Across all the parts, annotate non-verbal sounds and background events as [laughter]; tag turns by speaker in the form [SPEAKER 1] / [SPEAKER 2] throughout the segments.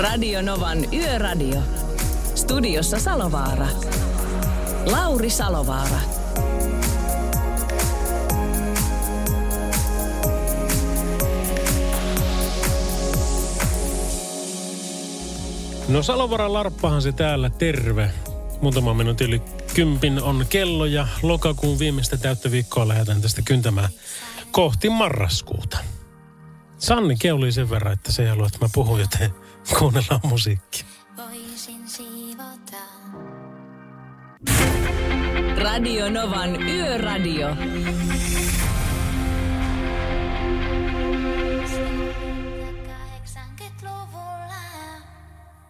[SPEAKER 1] Radio Novan Yöradio. Studiossa Salovaara. Lauri Salovaara.
[SPEAKER 2] No Salovaran Larppahan se täällä, terve. Muutama minuutin yli kympin on kello ja lokakuun viimeistä täyttä viikkoa lähdetään tästä kyntämään kohti marraskuuta. Sanni keuli sen verran, että se ei halua, että mä puhun, joten kuunnellaan
[SPEAKER 3] siivota.
[SPEAKER 1] Radio Novan Yöradio.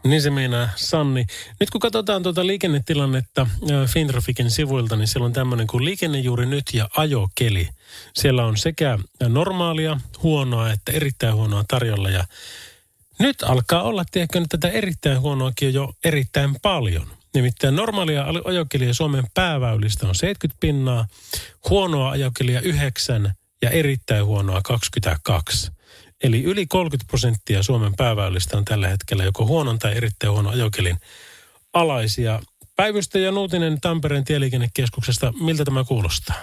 [SPEAKER 2] Niin se meinaa, Sanni. Nyt kun katsotaan tuota liikennetilannetta Fintrafikin sivuilta, niin siellä on tämmöinen kuin liikenne juuri nyt ja ajokeli. Siellä on sekä normaalia, huonoa että erittäin huonoa tarjolla. Ja nyt alkaa olla, tiedätkö, tätä erittäin huonoakin on jo erittäin paljon. Nimittäin normaalia ajokelia Suomen pääväylistä on 70 pinnaa, huonoa ajokelia 9 ja erittäin huonoa 22. Eli yli 30 prosenttia Suomen pääväylistä on tällä hetkellä joko huonon tai erittäin huono ajokelin alaisia. Päivystäjä Nuutinen Tampereen tieliikennekeskuksesta, miltä tämä kuulostaa?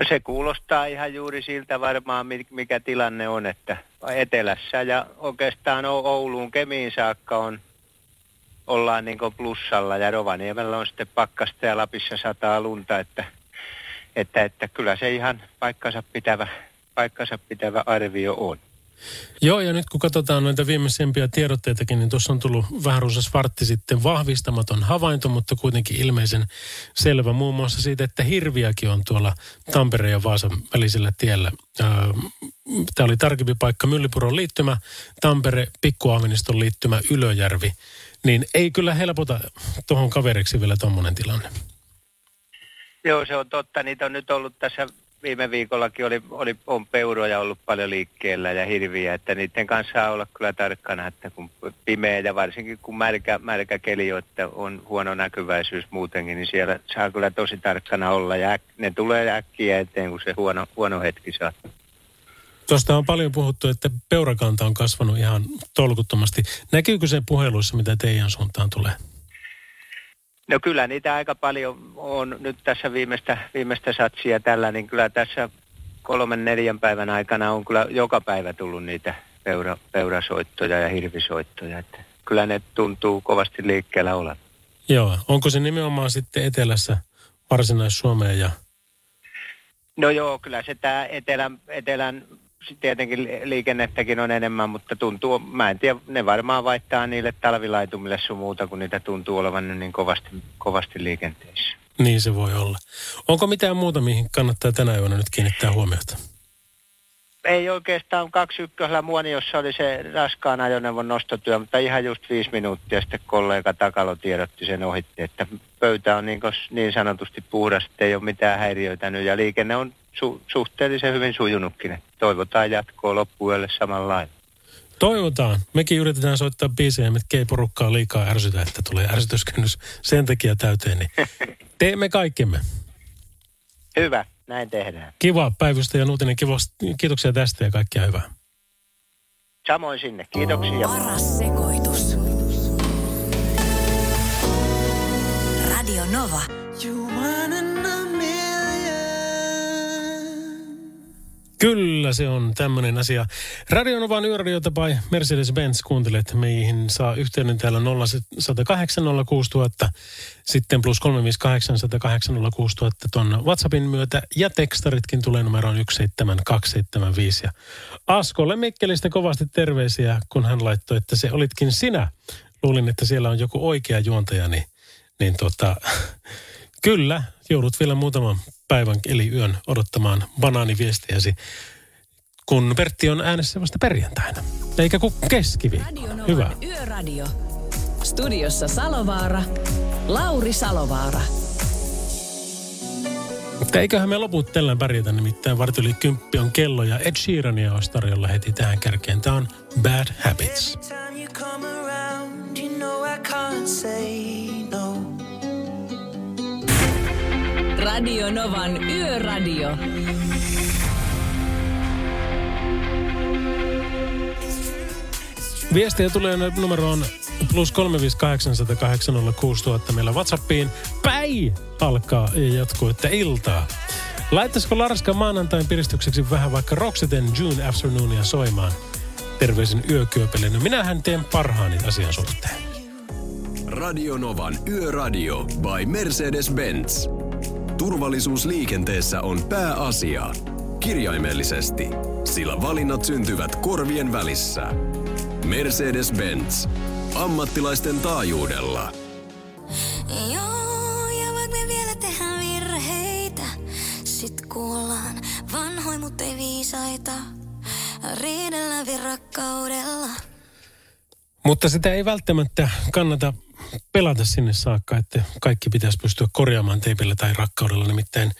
[SPEAKER 4] No se kuulostaa ihan juuri siltä varmaan, mi- mikä tilanne on, että etelässä ja oikeastaan Ouluun Kemiin saakka on, ollaan niin plussalla ja Rovaniemellä on sitten pakkasta ja Lapissa sataa lunta, että, että, että kyllä se ihan paikkansa pitävä, paikkansa pitävä arvio on.
[SPEAKER 2] Joo, ja nyt kun katsotaan noita viimeisimpiä tiedotteitakin, niin tuossa on tullut vähän runsas vartti sitten vahvistamaton havainto, mutta kuitenkin ilmeisen selvä muun muassa siitä, että hirviäkin on tuolla Tampereen ja Vaasan välisellä tiellä. Tämä oli tarkempi paikka Myllypuron liittymä, Tampere, Pikkuaaviniston liittymä, Ylöjärvi. Niin ei kyllä helpota tuohon kaveriksi vielä tuommoinen tilanne.
[SPEAKER 4] Joo, se on totta. Niitä on nyt ollut tässä viime viikollakin oli, oli, on peuroja ollut paljon liikkeellä ja hirviä, että niiden kanssa saa olla kyllä tarkkana, että kun pimeä ja varsinkin kun märkä, märkä keli on, että on huono näkyväisyys muutenkin, niin siellä saa kyllä tosi tarkkana olla ja äk, ne tulee äkkiä eteen, kun se huono, huono hetki saa.
[SPEAKER 2] Tuosta on paljon puhuttu, että peurakanta on kasvanut ihan tolkuttomasti. Näkyykö se puheluissa, mitä teidän suuntaan tulee?
[SPEAKER 4] No kyllä niitä aika paljon on nyt tässä viimeistä, viimeistä satsia tällä, niin kyllä tässä kolmen neljän päivän aikana on kyllä joka päivä tullut niitä peura, peurasoittoja ja hirvisoittoja. Että kyllä ne tuntuu kovasti liikkeellä olevan.
[SPEAKER 2] Joo, onko se nimenomaan sitten etelässä Varsinais-Suomeen ja
[SPEAKER 4] No joo, kyllä se tämä etelän, etelän tietenkin liikennettäkin on enemmän, mutta tuntuu, mä en tiedä, ne varmaan vaihtaa niille talvilaitumille sun muuta, kun niitä tuntuu olevan nyt niin kovasti, kovasti liikenteessä.
[SPEAKER 2] niin se voi olla. Onko mitään muuta, mihin kannattaa tänä yönä nyt kiinnittää huomiota?
[SPEAKER 4] Ei oikeastaan kaksi ykkösellä muoniossa oli se raskaan ajoneuvon nostotyö, mutta ihan just viisi minuuttia sitten kollega Takalo tiedotti sen ohitti, että pöytä on niin, niin sanotusti puhdas, että ei ole mitään häiriöitänyt ja liikenne on su- suhteellisen hyvin sujunutkin. Toivotaan jatkoa loppuyölle samalla lailla.
[SPEAKER 2] Toivotaan. Mekin yritetään soittaa biisejä, mitkä ei porukkaa liikaa ärsytä, että tulee ärsytyskynnys sen takia täyteen. Niin [laughs] teemme kaikkemme.
[SPEAKER 4] Hyvä, näin tehdään.
[SPEAKER 2] Kiva päivystä ja Nuutinen, kiitoksia tästä ja kaikkia hyvää.
[SPEAKER 4] Samoin sinne, kiitoksia.
[SPEAKER 1] Paras sekoitus. Radio Nova.
[SPEAKER 2] Kyllä se on tämmöinen asia. Radionovan yöradioita by Mercedes-Benz kuuntelet. Meihin saa yhteyden täällä 0108 06000, sitten plus 358 108 06000 ton WhatsAppin myötä. Ja tekstaritkin tulee numeroon 17275. Ja Askolle Mikkelistä kovasti terveisiä, kun hän laittoi, että se olitkin sinä. Luulin, että siellä on joku oikea juontaja, niin, niin tota, [laughs] kyllä, joudut vielä muutaman päivän eli yön odottamaan banaaniviestiäsi, kun Pertti on äänessä vasta perjantaina. Eikä kuin keskiviikko.
[SPEAKER 1] Radio Novan
[SPEAKER 2] Hyvä.
[SPEAKER 1] Yöradio. Studiossa Salovaara. Lauri Salovaara.
[SPEAKER 2] Mutta eiköhän me loput tällä pärjätä, nimittäin varti yli kymppi on kello ja Ed Sheerania olisi tarjolla heti tähän kärkeen. Tämä on Bad Habits.
[SPEAKER 5] Every time you come around, you know I can't say no.
[SPEAKER 1] Radio Novan Yöradio.
[SPEAKER 2] Viestiä tulee numeroon plus 358806000 meillä Whatsappiin. Päi alkaa ja jatkuu, että iltaa. Laittaisiko Larska maanantain piristykseksi vähän vaikka Roxeten June Afternoonia soimaan? Terveisin yökyöpelle. No minähän teen parhaani asian suhteen.
[SPEAKER 6] Radio Novan Yöradio by Mercedes-Benz. Turvallisuus liikenteessä on pääasia. Kirjaimellisesti, sillä valinnat syntyvät korvien välissä. Mercedes-Benz. Ammattilaisten taajuudella.
[SPEAKER 3] Joo, ja vaikka me vielä tehdään virheitä, sit kuollaan vanhoi, mut ei viisaita. Riidellä rakkaudella.
[SPEAKER 2] Mutta sitä ei välttämättä kannata pelata sinne saakka, että kaikki pitäisi pystyä korjaamaan teipillä tai rakkaudella. Nimittäin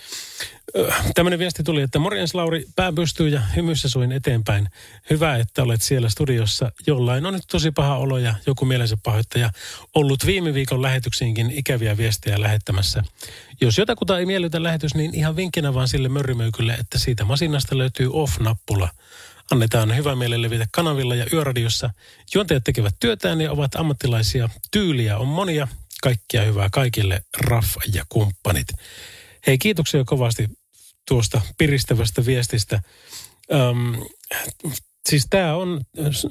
[SPEAKER 2] tämmöinen viesti tuli, että morjens Lauri, pää pystyy ja hymyssä suin eteenpäin. Hyvä, että olet siellä studiossa. Jollain on nyt tosi paha olo ja joku mielensä pahoittaja ollut viime viikon lähetyksiinkin ikäviä viestejä lähettämässä. Jos jotakuta ei miellytä lähetys, niin ihan vinkkinä vaan sille mörrimöykylle, että siitä masinasta löytyy off-nappula – annetaan hyvä mielen levitä kanavilla ja yöradiossa. Juontajat tekevät työtään ja ovat ammattilaisia. Tyyliä on monia. Kaikkia hyvää kaikille, Raff ja kumppanit. Hei, kiitoksia kovasti tuosta piristävästä viestistä. Öm, siis tämä on,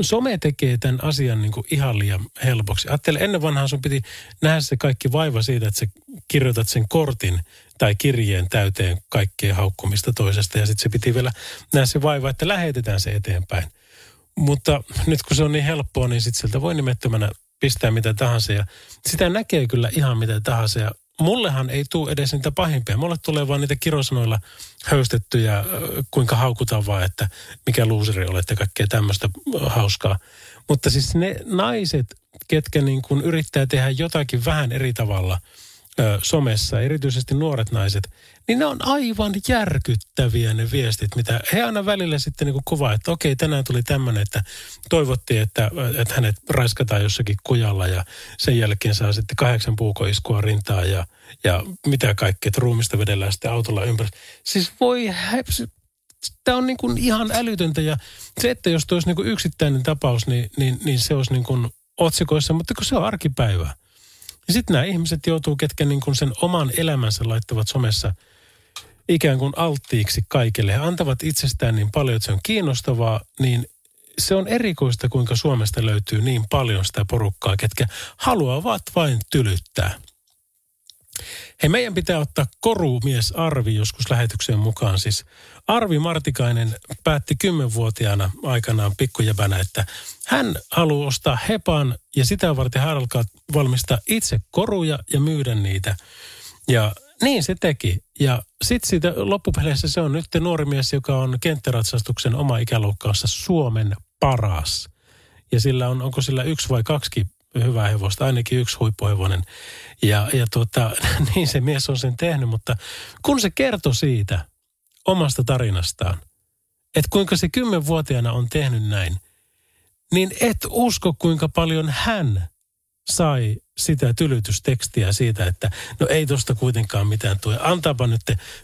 [SPEAKER 2] some tekee tämän asian niin kuin ihan liian helpoksi. Ajattele, ennen vanhaa sun piti nähdä se kaikki vaiva siitä, että sä kirjoitat sen kortin tai kirjeen täyteen kaikkea haukkumista toisesta. Ja sitten se piti vielä nähdä se vaiva, että lähetetään se eteenpäin. Mutta nyt kun se on niin helppoa, niin sitten sieltä voi nimettömänä pistää mitä tahansa. Ja sitä näkee kyllä ihan mitä tahansa. Ja mullehan ei tule edes niitä pahimpia. Mulle tulee vaan niitä kirosanoilla höystettyjä, kuinka haukutaan vaan, että mikä luuseri olet ja kaikkea tämmöistä hauskaa. Mutta siis ne naiset, ketkä niin kuin yrittää tehdä jotakin vähän eri tavalla – somessa, erityisesti nuoret naiset, niin ne on aivan järkyttäviä ne viestit, mitä he aina välillä sitten niin kuvaa, että okei, tänään tuli tämmöinen, että toivottiin, että, että hänet raiskataan jossakin kujalla ja sen jälkeen saa sitten kahdeksan puukoiskua rintaa ja, ja mitä kaikkea, että ruumista vedellään sitten autolla ympäri. Siis voi, tämä on niin kuin ihan älytöntä ja se, että jos olisi niin kuin yksittäinen tapaus, niin, niin, niin se olisi niin kuin otsikoissa, mutta kun se on arkipäivää. Ja sitten nämä ihmiset joutuu, ketkä niin kuin sen oman elämänsä laittavat somessa ikään kuin alttiiksi kaikille. He antavat itsestään niin paljon, että se on kiinnostavaa, niin se on erikoista, kuinka Suomesta löytyy niin paljon sitä porukkaa, ketkä haluavat vain tylyttää. Hei, meidän pitää ottaa korumies Arvi joskus lähetykseen mukaan. Siis Arvi Martikainen päätti kymmenvuotiaana aikanaan pikkujäbänä, että hän haluaa ostaa hepan ja sitä varten hän alkaa valmistaa itse koruja ja myydä niitä. Ja niin se teki. Ja sitten siitä loppupeleissä se on nyt nuori mies, joka on kenttäratsastuksen oma ikäluokkaassa Suomen paras. Ja sillä on, onko sillä yksi vai kaksi hyvää hevosta, ainakin yksi huippuhevonen. Ja, ja tuota, [laughs] niin se mies on sen tehnyt, mutta kun se kertoi siitä omasta tarinastaan, että kuinka se kymmenvuotiaana on tehnyt näin, niin et usko kuinka paljon hän sai sitä tylytystekstiä siitä, että no ei tosta kuitenkaan mitään tule. Antaapa nyt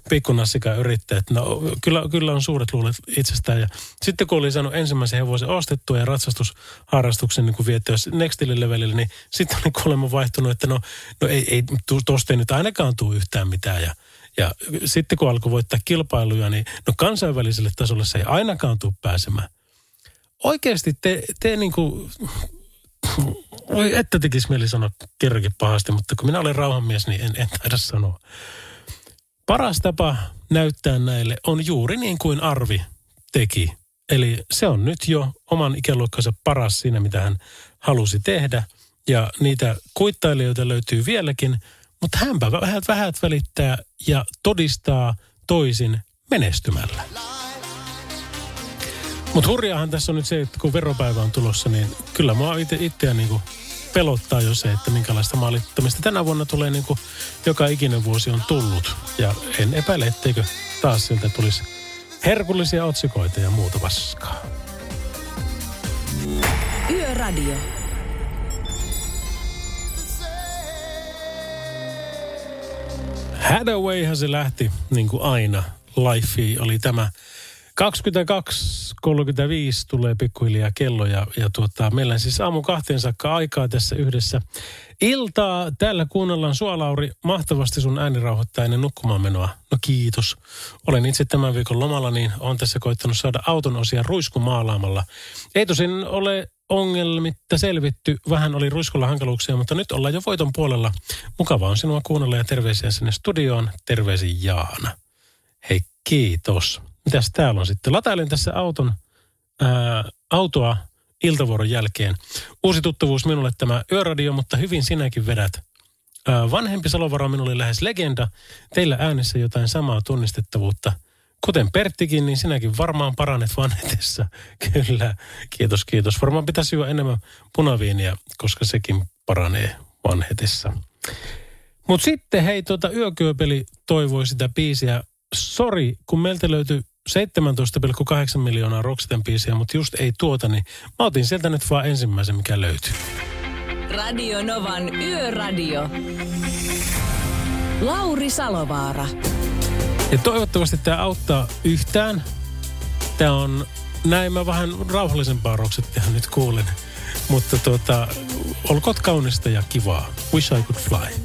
[SPEAKER 2] pikkunassika yrittää, että no kyllä, kyllä on suuret luulet itsestään. Ja sitten kun oli saanut ensimmäisen hevosen ostettua ja ratsastusharrastuksen niin viettyä nextille levelille, niin sitten oli kuulemma vaihtunut, että no, no ei, ei tosta ei nyt ainakaan tule yhtään mitään. Ja, ja sitten kun alkoi voittaa kilpailuja, niin no kansainväliselle tasolle se ei ainakaan tule pääsemään. Oikeasti te, te niin kuin Oi, että tekisi mieli sanoa kerrankin pahasti, mutta kun minä olen rauhanmies, niin en, en taida sanoa. Paras tapa näyttää näille on juuri niin kuin Arvi teki. Eli se on nyt jo oman ikäluokkansa paras siinä, mitä hän halusi tehdä. Ja niitä kuittailijoita löytyy vieläkin, mutta hänpä vähät vähät välittää ja todistaa toisin menestymällä. Mutta hurjaahan tässä on nyt se, että kun veropäivä on tulossa, niin kyllä mua itse, itseä niin kuin pelottaa jo se, että minkälaista maalittamista tänä vuonna tulee niin kuin joka ikinen vuosi on tullut. Ja en epäile, etteikö taas sieltä tulisi herkullisia otsikoita ja muuta paskaa.
[SPEAKER 1] Yöradio.
[SPEAKER 2] Hadawayhan se lähti niin kuin aina. Life oli tämä 22.35 tulee pikkuhiljaa kello ja, ja tuota, meillä on siis aamu kahteen saakka aikaa tässä yhdessä. Iltaa täällä kuunnellaan sua Lauri, mahtavasti sun ääni rauhoittaa ennen nukkumaan menoa. No kiitos. Olen itse tämän viikon lomalla, niin on tässä koittanut saada auton osia ruiskumaalaamalla. Ei tosin ole ongelmitta selvitty. Vähän oli ruiskulla hankaluuksia, mutta nyt ollaan jo voiton puolella. Mukavaa on sinua kuunnella ja terveisiä sinne studioon. Terveisin Jaana. Hei, kiitos. Mitäs täällä on sitten? Latailen tässä auton, ää, autoa iltavuoron jälkeen. Uusi tuttavuus minulle tämä yöradio, mutta hyvin sinäkin vedät. Ää, vanhempi Salovaro minulle lähes legenda. Teillä äänessä jotain samaa tunnistettavuutta. Kuten Perttikin, niin sinäkin varmaan paranet vanhetessa. [laughs] Kyllä, kiitos, kiitos. Varmaan pitäisi juoda enemmän punaviiniä, koska sekin paranee vanhetessa. Mutta sitten hei, tuota, Yökyöpeli toivoi sitä biisiä. Sori, kun meiltä löytyi 17,8 miljoonaa Roxeten biisiä, mutta just ei tuota, niin mä otin sieltä nyt vaan ensimmäisen, mikä löytyy.
[SPEAKER 1] Radio Novan Yöradio. Lauri Salovaara.
[SPEAKER 2] Ja toivottavasti tämä auttaa yhtään. Tämä on, näin mä vähän rauhallisempaa Roxettia nyt kuulen. Mutta tuota, olkoot kaunista ja kivaa. Wish I could fly.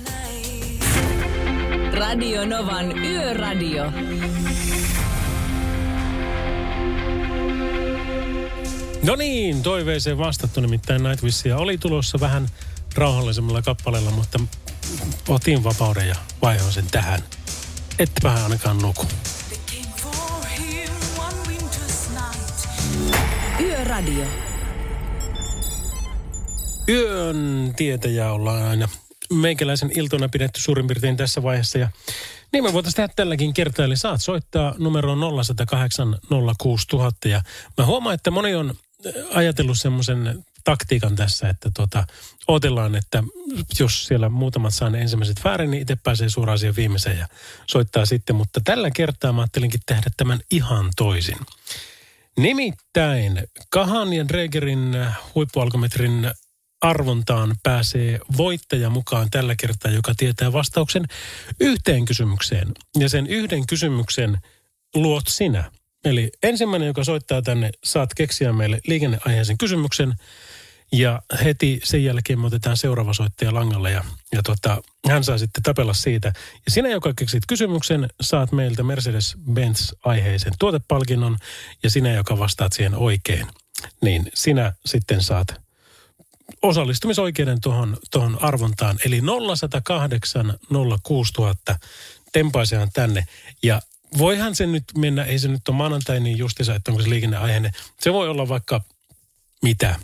[SPEAKER 1] Radio Novan Yöradio.
[SPEAKER 2] No niin, toiveeseen vastattu nimittäin Nightwishia oli tulossa vähän rauhallisemmalla kappaleella, mutta otin vapauden ja vaihoin sen tähän. Ettepähän ainakaan nuku.
[SPEAKER 1] Yöradio.
[SPEAKER 2] Yön tietäjä ollaan aina meikäläisen iltona pidetty suurin piirtein tässä vaiheessa. Ja niin me voitaisiin tehdä tälläkin kertaa. Eli saat soittaa numeroon 0108 06000. Ja mä huomaan, että moni on ajatellut semmoisen taktiikan tässä, että tota, odotellaan, että jos siellä muutamat saa ne ensimmäiset väärin, niin itse pääsee suoraan siihen viimeiseen ja soittaa sitten. Mutta tällä kertaa mä ajattelinkin tehdä tämän ihan toisin. Nimittäin Kahan ja Dregerin huippualkometrin arvontaan pääsee voittaja mukaan tällä kertaa, joka tietää vastauksen yhteen kysymykseen. Ja sen yhden kysymyksen luot sinä. Eli ensimmäinen, joka soittaa tänne, saat keksiä meille liikenneaiheisen kysymyksen. Ja heti sen jälkeen me otetaan seuraava soittaja langalle ja, ja tota, hän saa sitten tapella siitä. Ja sinä, joka keksit kysymyksen, saat meiltä Mercedes-Benz-aiheisen tuotepalkinnon. Ja sinä, joka vastaat siihen oikein, niin sinä sitten saat osallistumisoikeuden tuohon tohon arvontaan. Eli 0108 06000 tempaisehan tänne. Ja voihan se nyt mennä, ei se nyt ole maanantai niin justiinsa, että onko se liikenneaiheinen. Se voi olla vaikka mitä.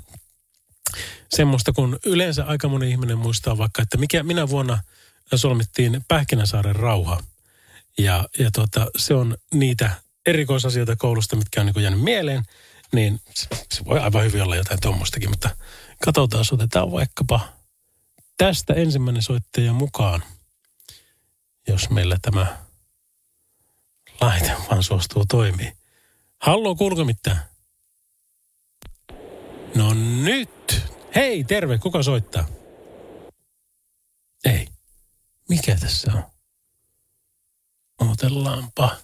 [SPEAKER 2] Semmoista, kun yleensä aika moni ihminen muistaa vaikka, että mikä minä vuonna solmittiin Pähkinäsaaren rauha. Ja, ja tota, se on niitä erikoisasioita koulusta, mitkä on niin jäänyt mieleen. Niin se, se voi aivan hyvin olla jotain tuommoistakin, mutta Katsotaan, otetaan vaikkapa tästä ensimmäinen soittaja mukaan, jos meillä tämä laite vaan suostuu toimii. Hallo, kuulko mitään? No nyt. Hei, terve, kuka soittaa? Ei. Mikä tässä on? Otellaanpa.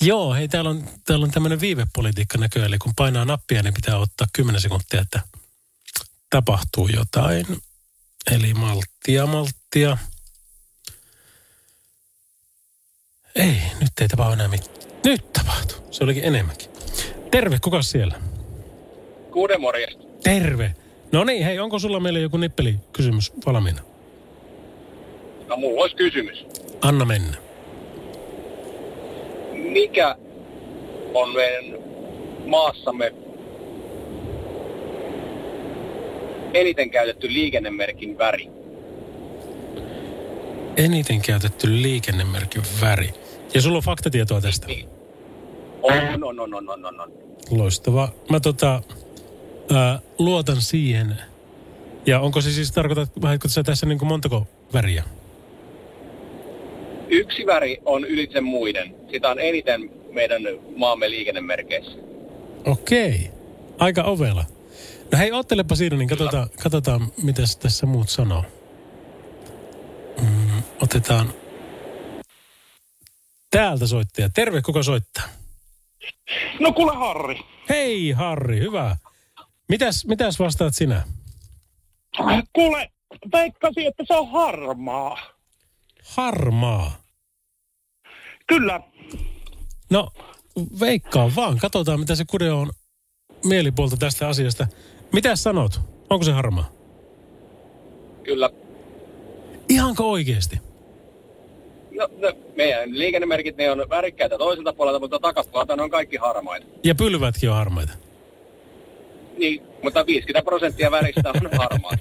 [SPEAKER 2] Joo, hei, täällä on, täällä on tämmöinen viivepolitiikka näköjään, eli kun painaa nappia, niin pitää ottaa 10 sekuntia, että tapahtuu jotain. Eli malttia, malttia. Ei, nyt ei tapahdu enää mitään. Nyt tapahtuu. Se olikin enemmänkin. Terve, kuka siellä?
[SPEAKER 7] Kuuden morjesta.
[SPEAKER 2] Terve. No niin, hei, onko sulla meille joku nippeli kysymys valmiina?
[SPEAKER 7] No mulla olisi kysymys.
[SPEAKER 2] Anna mennä.
[SPEAKER 7] Mikä on meidän maassamme eniten käytetty liikennemerkin väri?
[SPEAKER 2] Eniten käytetty liikennemerkin väri. Ja sulla on faktatietoa tästä?
[SPEAKER 7] Niin. On, on, on, on, on, on, on.
[SPEAKER 2] Loistava. Mä tota, ää, luotan siihen. Ja onko se siis tarkoitat, että sä tässä niin kuin montako väriä?
[SPEAKER 7] Yksi väri on ylitse muiden. Sitä on eniten meidän maamme liikennemerkeissä.
[SPEAKER 2] Okei. Aika ovela. No hei, ottelepa siinä, niin katsotaan, katsotaan mitä tässä muut sanoo. Mm, otetaan täältä soittaja. Terve, kuka soittaa?
[SPEAKER 8] No kuule Harri.
[SPEAKER 2] Hei Harri, hyvä. Mitäs, mitäs vastaat sinä?
[SPEAKER 8] Kuule, veikkasin, että se on harmaa.
[SPEAKER 2] Harmaa.
[SPEAKER 8] Kyllä.
[SPEAKER 2] No, veikkaa vaan. Katsotaan, mitä se kude on mielipuolta tästä asiasta. Mitä sanot? Onko se harmaa?
[SPEAKER 7] Kyllä.
[SPEAKER 2] Ihanko oikeasti?
[SPEAKER 7] No, no, meidän liikennemerkit ne on värikkäitä toiselta puolelta, mutta takapuolelta ne on kaikki harmaita.
[SPEAKER 2] Ja pylvätkin on harmaita.
[SPEAKER 7] Niin, mutta 50 prosenttia väristä on [laughs] harmaat.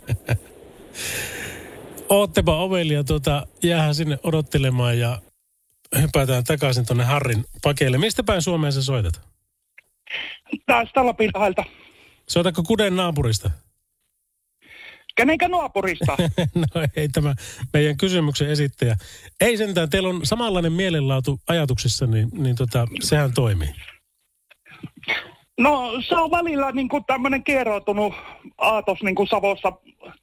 [SPEAKER 2] Oottepa ovelia, tuota, jäähän sinne odottelemaan ja hypätään takaisin tuonne Harrin pakeille. Mistä päin Suomeen sä soitat?
[SPEAKER 8] Tästä Lapinlahelta.
[SPEAKER 2] Soitatko Kuden naapurista?
[SPEAKER 8] Kenenkä naapurista? [laughs]
[SPEAKER 2] no ei tämä meidän kysymyksen esittäjä. Ei sentään, teillä on samanlainen mielenlaatu ajatuksissa, niin, niin tota, sehän toimii.
[SPEAKER 8] No se on välillä niin kuin tämmöinen kieroutunut aatos niin kuin Savossa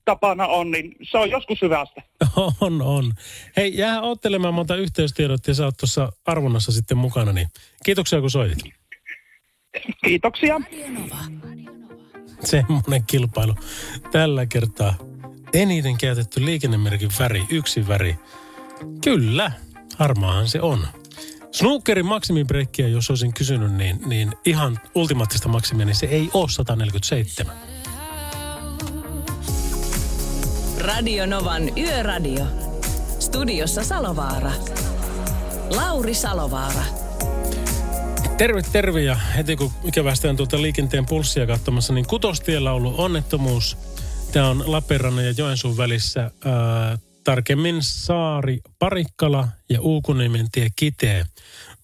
[SPEAKER 8] tapana on, niin se on joskus hyvästä. [laughs]
[SPEAKER 2] On, on. Hei, jää ottelemaan monta yhteystiedot ja sä oot tuossa arvonnassa sitten mukana, niin kiitoksia kun soitit.
[SPEAKER 8] Kiitoksia.
[SPEAKER 2] Semmoinen kilpailu. Tällä kertaa eniten käytetty liikennemerkin väri, yksi väri. Kyllä, harmaahan se on. Snookerin maksimibreikkiä, jos olisin kysynyt, niin, niin ihan ultimaattista maksimia, niin se ei ole 147.
[SPEAKER 1] Radio Novan Yöradio. Studiossa Salovaara. Lauri Salovaara.
[SPEAKER 2] Terve, terve ja heti kun ikävästi on tuota liikenteen pulssia katsomassa, niin Kutostiellä ollut onnettomuus. Tämä on Lappeenrannan ja Joensuun välissä ää, tarkemmin Saari Parikkala ja Uukuniemen tie Kitee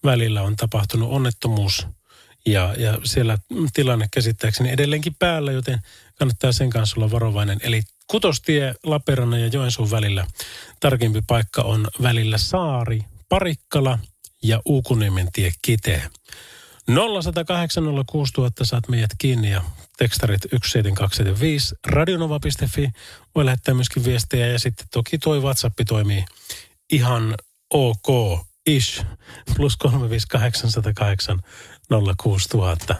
[SPEAKER 2] välillä on tapahtunut onnettomuus. Ja, ja siellä tilanne käsittääkseni edelleenkin päällä, joten kannattaa sen kanssa olla varovainen. Eli Kutostie Lappeenrannan ja Joensuun välillä tarkempi paikka on välillä Saari Parikkala ja Uukuniemen tie Kitee. 0806000 saat meidät kiinni ja tekstarit 17275 radionova.fi. Voi lähettää myöskin viestejä ja sitten toki toi WhatsApp toimii ihan ok ish. Plus 35808 06000.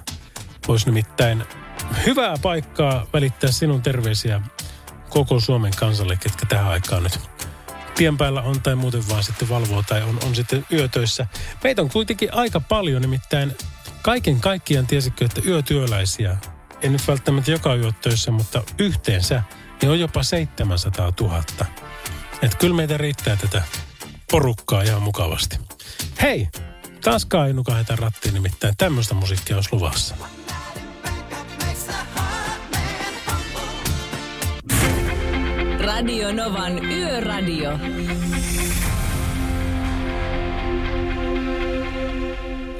[SPEAKER 2] Voisi nimittäin hyvää paikkaa välittää sinun terveisiä koko Suomen kansalle, ketkä tähän aikaan nyt tien päällä on tai muuten vaan sitten valvoo tai on, on sitten yötöissä. Meitä on kuitenkin aika paljon, nimittäin kaiken kaikkiaan tiesitkö, että yötyöläisiä, en nyt välttämättä joka yö töissä, mutta yhteensä, niin on jopa 700 000. Että kyllä meitä riittää tätä porukkaa ihan mukavasti. Hei, taas kai nukahetaan rattiin, nimittäin tämmöistä musiikkia olisi luvassa.
[SPEAKER 1] Radio Novan Yöradio.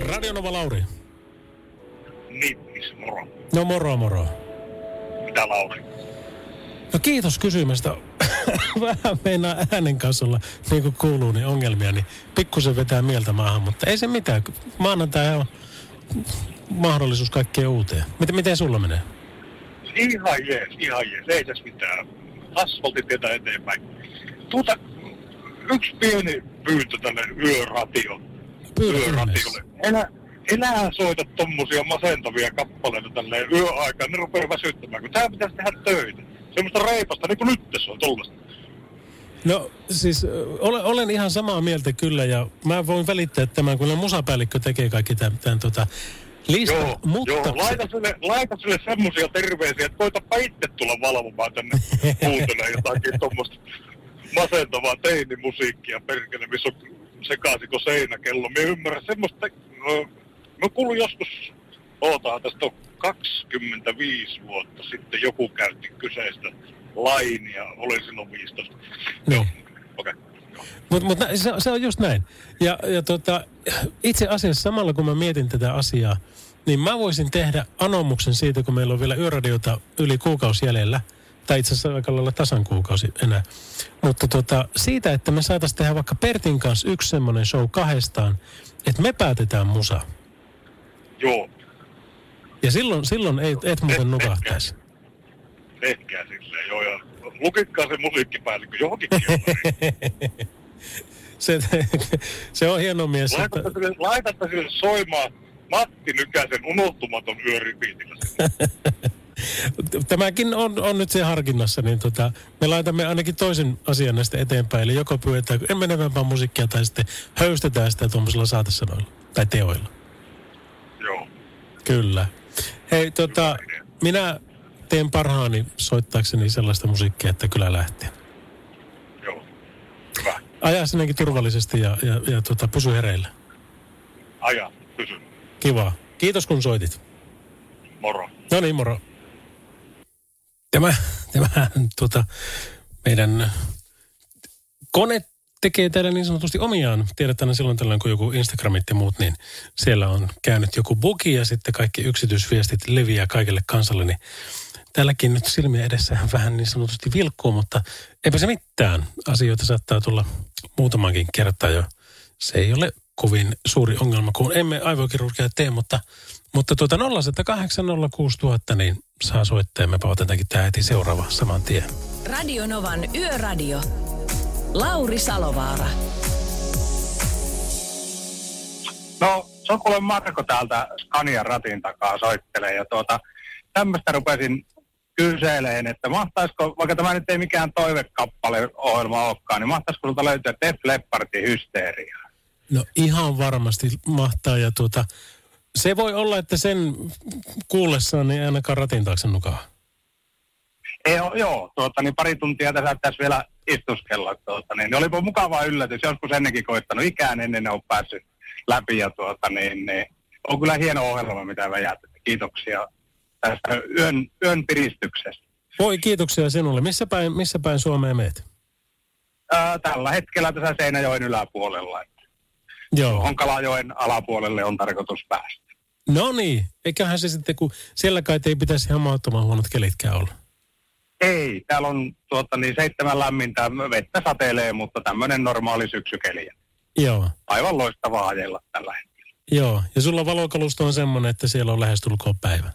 [SPEAKER 2] Radionova Lauri.
[SPEAKER 8] Nittis, moro.
[SPEAKER 2] No moro moro.
[SPEAKER 8] Mitä Lauri?
[SPEAKER 2] No kiitos kysymästä. [laughs] Vähän meinaa äänen kanssa olla, niin kuin kuuluu, niin ongelmia, niin pikkusen vetää mieltä maahan, mutta ei se mitään. Maanantai on mahdollisuus kaikkeen uuteen. Miten, miten sulla menee?
[SPEAKER 8] Ihan jees, ihan jees. Ei tässä mitään. Asfaltti tietää eteenpäin. Tuota, yksi pieni pyyntö tälle yöratio. Yöratiolle. Elä, elää soita tommosia masentavia kappaleita tälleen yöaikaan. Ne rupeaa väsyttämään, kun tää pitäisi tehdä töitä. Semmoista reipasta, niin kuin nyt tässä on tollasta.
[SPEAKER 2] No siis olen, olen ihan samaa mieltä kyllä ja mä voin välittää tämän, kun musapäällikkö tekee kaikki tämän, tämän tota, listan.
[SPEAKER 8] Joo,
[SPEAKER 2] mutta
[SPEAKER 8] joo. Laita sille, laita sille semmosia terveisiä, että koitapa itse tulla valvomaan tänne kuuntelemaan jotakin tuommoista masentavaa teinimusiikkia perkele, missä on sekaisinko seinäkello. Mä ymmärrän semmoista, no, mä kuulin joskus, ootahan tästä on 25 vuotta sitten joku käytti kyseistä lainia, olin silloin 15.
[SPEAKER 2] Niin.
[SPEAKER 8] Okei.
[SPEAKER 2] Mutta mut, se, se on just näin. Ja, ja tota, itse asiassa samalla kun mä mietin tätä asiaa, niin mä voisin tehdä anomuksen siitä, kun meillä on vielä yöradiota yli kuukausi jäljellä. Tai itse asiassa aika lailla tasan kuukausi enää. Mutta tota, siitä, että me saataisiin tehdä vaikka Pertin kanssa yksi semmoinen show kahdestaan, että me päätetään musa.
[SPEAKER 8] Joo,
[SPEAKER 2] Ja silloin, silloin ei, et muuten nukahtaisi.
[SPEAKER 8] tehkää silleen, joo. Ja lukikkaa se musiikkipäällikkö johonkin. [laughs]
[SPEAKER 2] Se, [laughs] se on hieno mies. Että,
[SPEAKER 8] Laitatte sille, laitatte sille soimaan Matti Nykäsen unohtumaton yöripiitillä. [laughs]
[SPEAKER 2] Tämäkin on, on nyt se harkinnassa, niin tota, me laitamme ainakin toisen asian näistä eteenpäin. Eli joko pyydetään en menevämpää musiikkia tai sitten höystetään sitä tuommoisilla saatesanoilla tai teoilla.
[SPEAKER 8] Joo.
[SPEAKER 2] Kyllä. Hei, tota, minä teen parhaani soittaakseni sellaista musiikkia, että kyllä lähtee. Ajaa sinnekin turvallisesti ja, ja, ja tota, pysy hereillä.
[SPEAKER 8] Aja, pysy.
[SPEAKER 2] Kiva. Kiitos kun soitit.
[SPEAKER 8] Moro.
[SPEAKER 2] No niin, moro. Tämä, tämä tuota, meidän kone tekee täällä niin sanotusti omiaan. Tiedetään silloin tällöin, kun joku Instagramit ja muut, niin siellä on käynyt joku bugi ja sitten kaikki yksityisviestit leviää kaikille kansalle. Niin täälläkin nyt silmiä edessä vähän niin sanotusti vilkkuu, mutta eipä se mitään. Asioita saattaa tulla muutamankin kertaa jo. Se ei ole kovin suuri ongelma, kun emme aivokirurgia tee, mutta, mutta tuota 0806000 niin saa soittaa ja me otetaankin tämä heti seuraava saman tien.
[SPEAKER 1] Radio Novan Yöradio. Lauri Salovaara.
[SPEAKER 7] No, se on kuule Marko täältä Scanian ratin takaa soittelee ja tuota, tämmöistä rupesin kyseleen, että mahtaisiko, vaikka tämä nyt ei mikään toivekappale ohjelma olekaan, niin mahtaisiko sulta löytyä Def Leppardin hysteeria?
[SPEAKER 2] No ihan varmasti mahtaa ja tuota, se voi olla, että sen kuullessaan niin ei ainakaan ratin taakse nukaa.
[SPEAKER 7] Ei, oo- joo, tuota, niin pari tuntia tässä tässä vielä istuskella. Tuota, niin, niin olipa mukava yllätys, joskus ennenkin koittanut. Ikään ennen ne on päässyt läpi ja tuota, niin, niin, on kyllä hieno ohjelma, mitä väjät. Kiitoksia tästä yön, yön piristyksestä.
[SPEAKER 2] Voi kiitoksia sinulle. Missä päin, missä päin Suomea meet?
[SPEAKER 7] Ää, tällä hetkellä tässä Seinäjoen yläpuolella.
[SPEAKER 2] Joo.
[SPEAKER 7] Honkalajoen alapuolelle on tarkoitus päästä.
[SPEAKER 2] No niin, eiköhän se sitten, kun siellä kai ei pitäisi ihan mahdottoman huonot kelitkään olla.
[SPEAKER 7] Ei, täällä on tuota, niin seitsemän lämmintä, vettä sateilee, mutta tämmöinen normaali syksykeli.
[SPEAKER 2] Joo,
[SPEAKER 7] Aivan loistavaa ajella tällä hetkellä.
[SPEAKER 2] joo. Ja sulla valokalusto on semmoinen, että siellä on lähestulkoon päivä.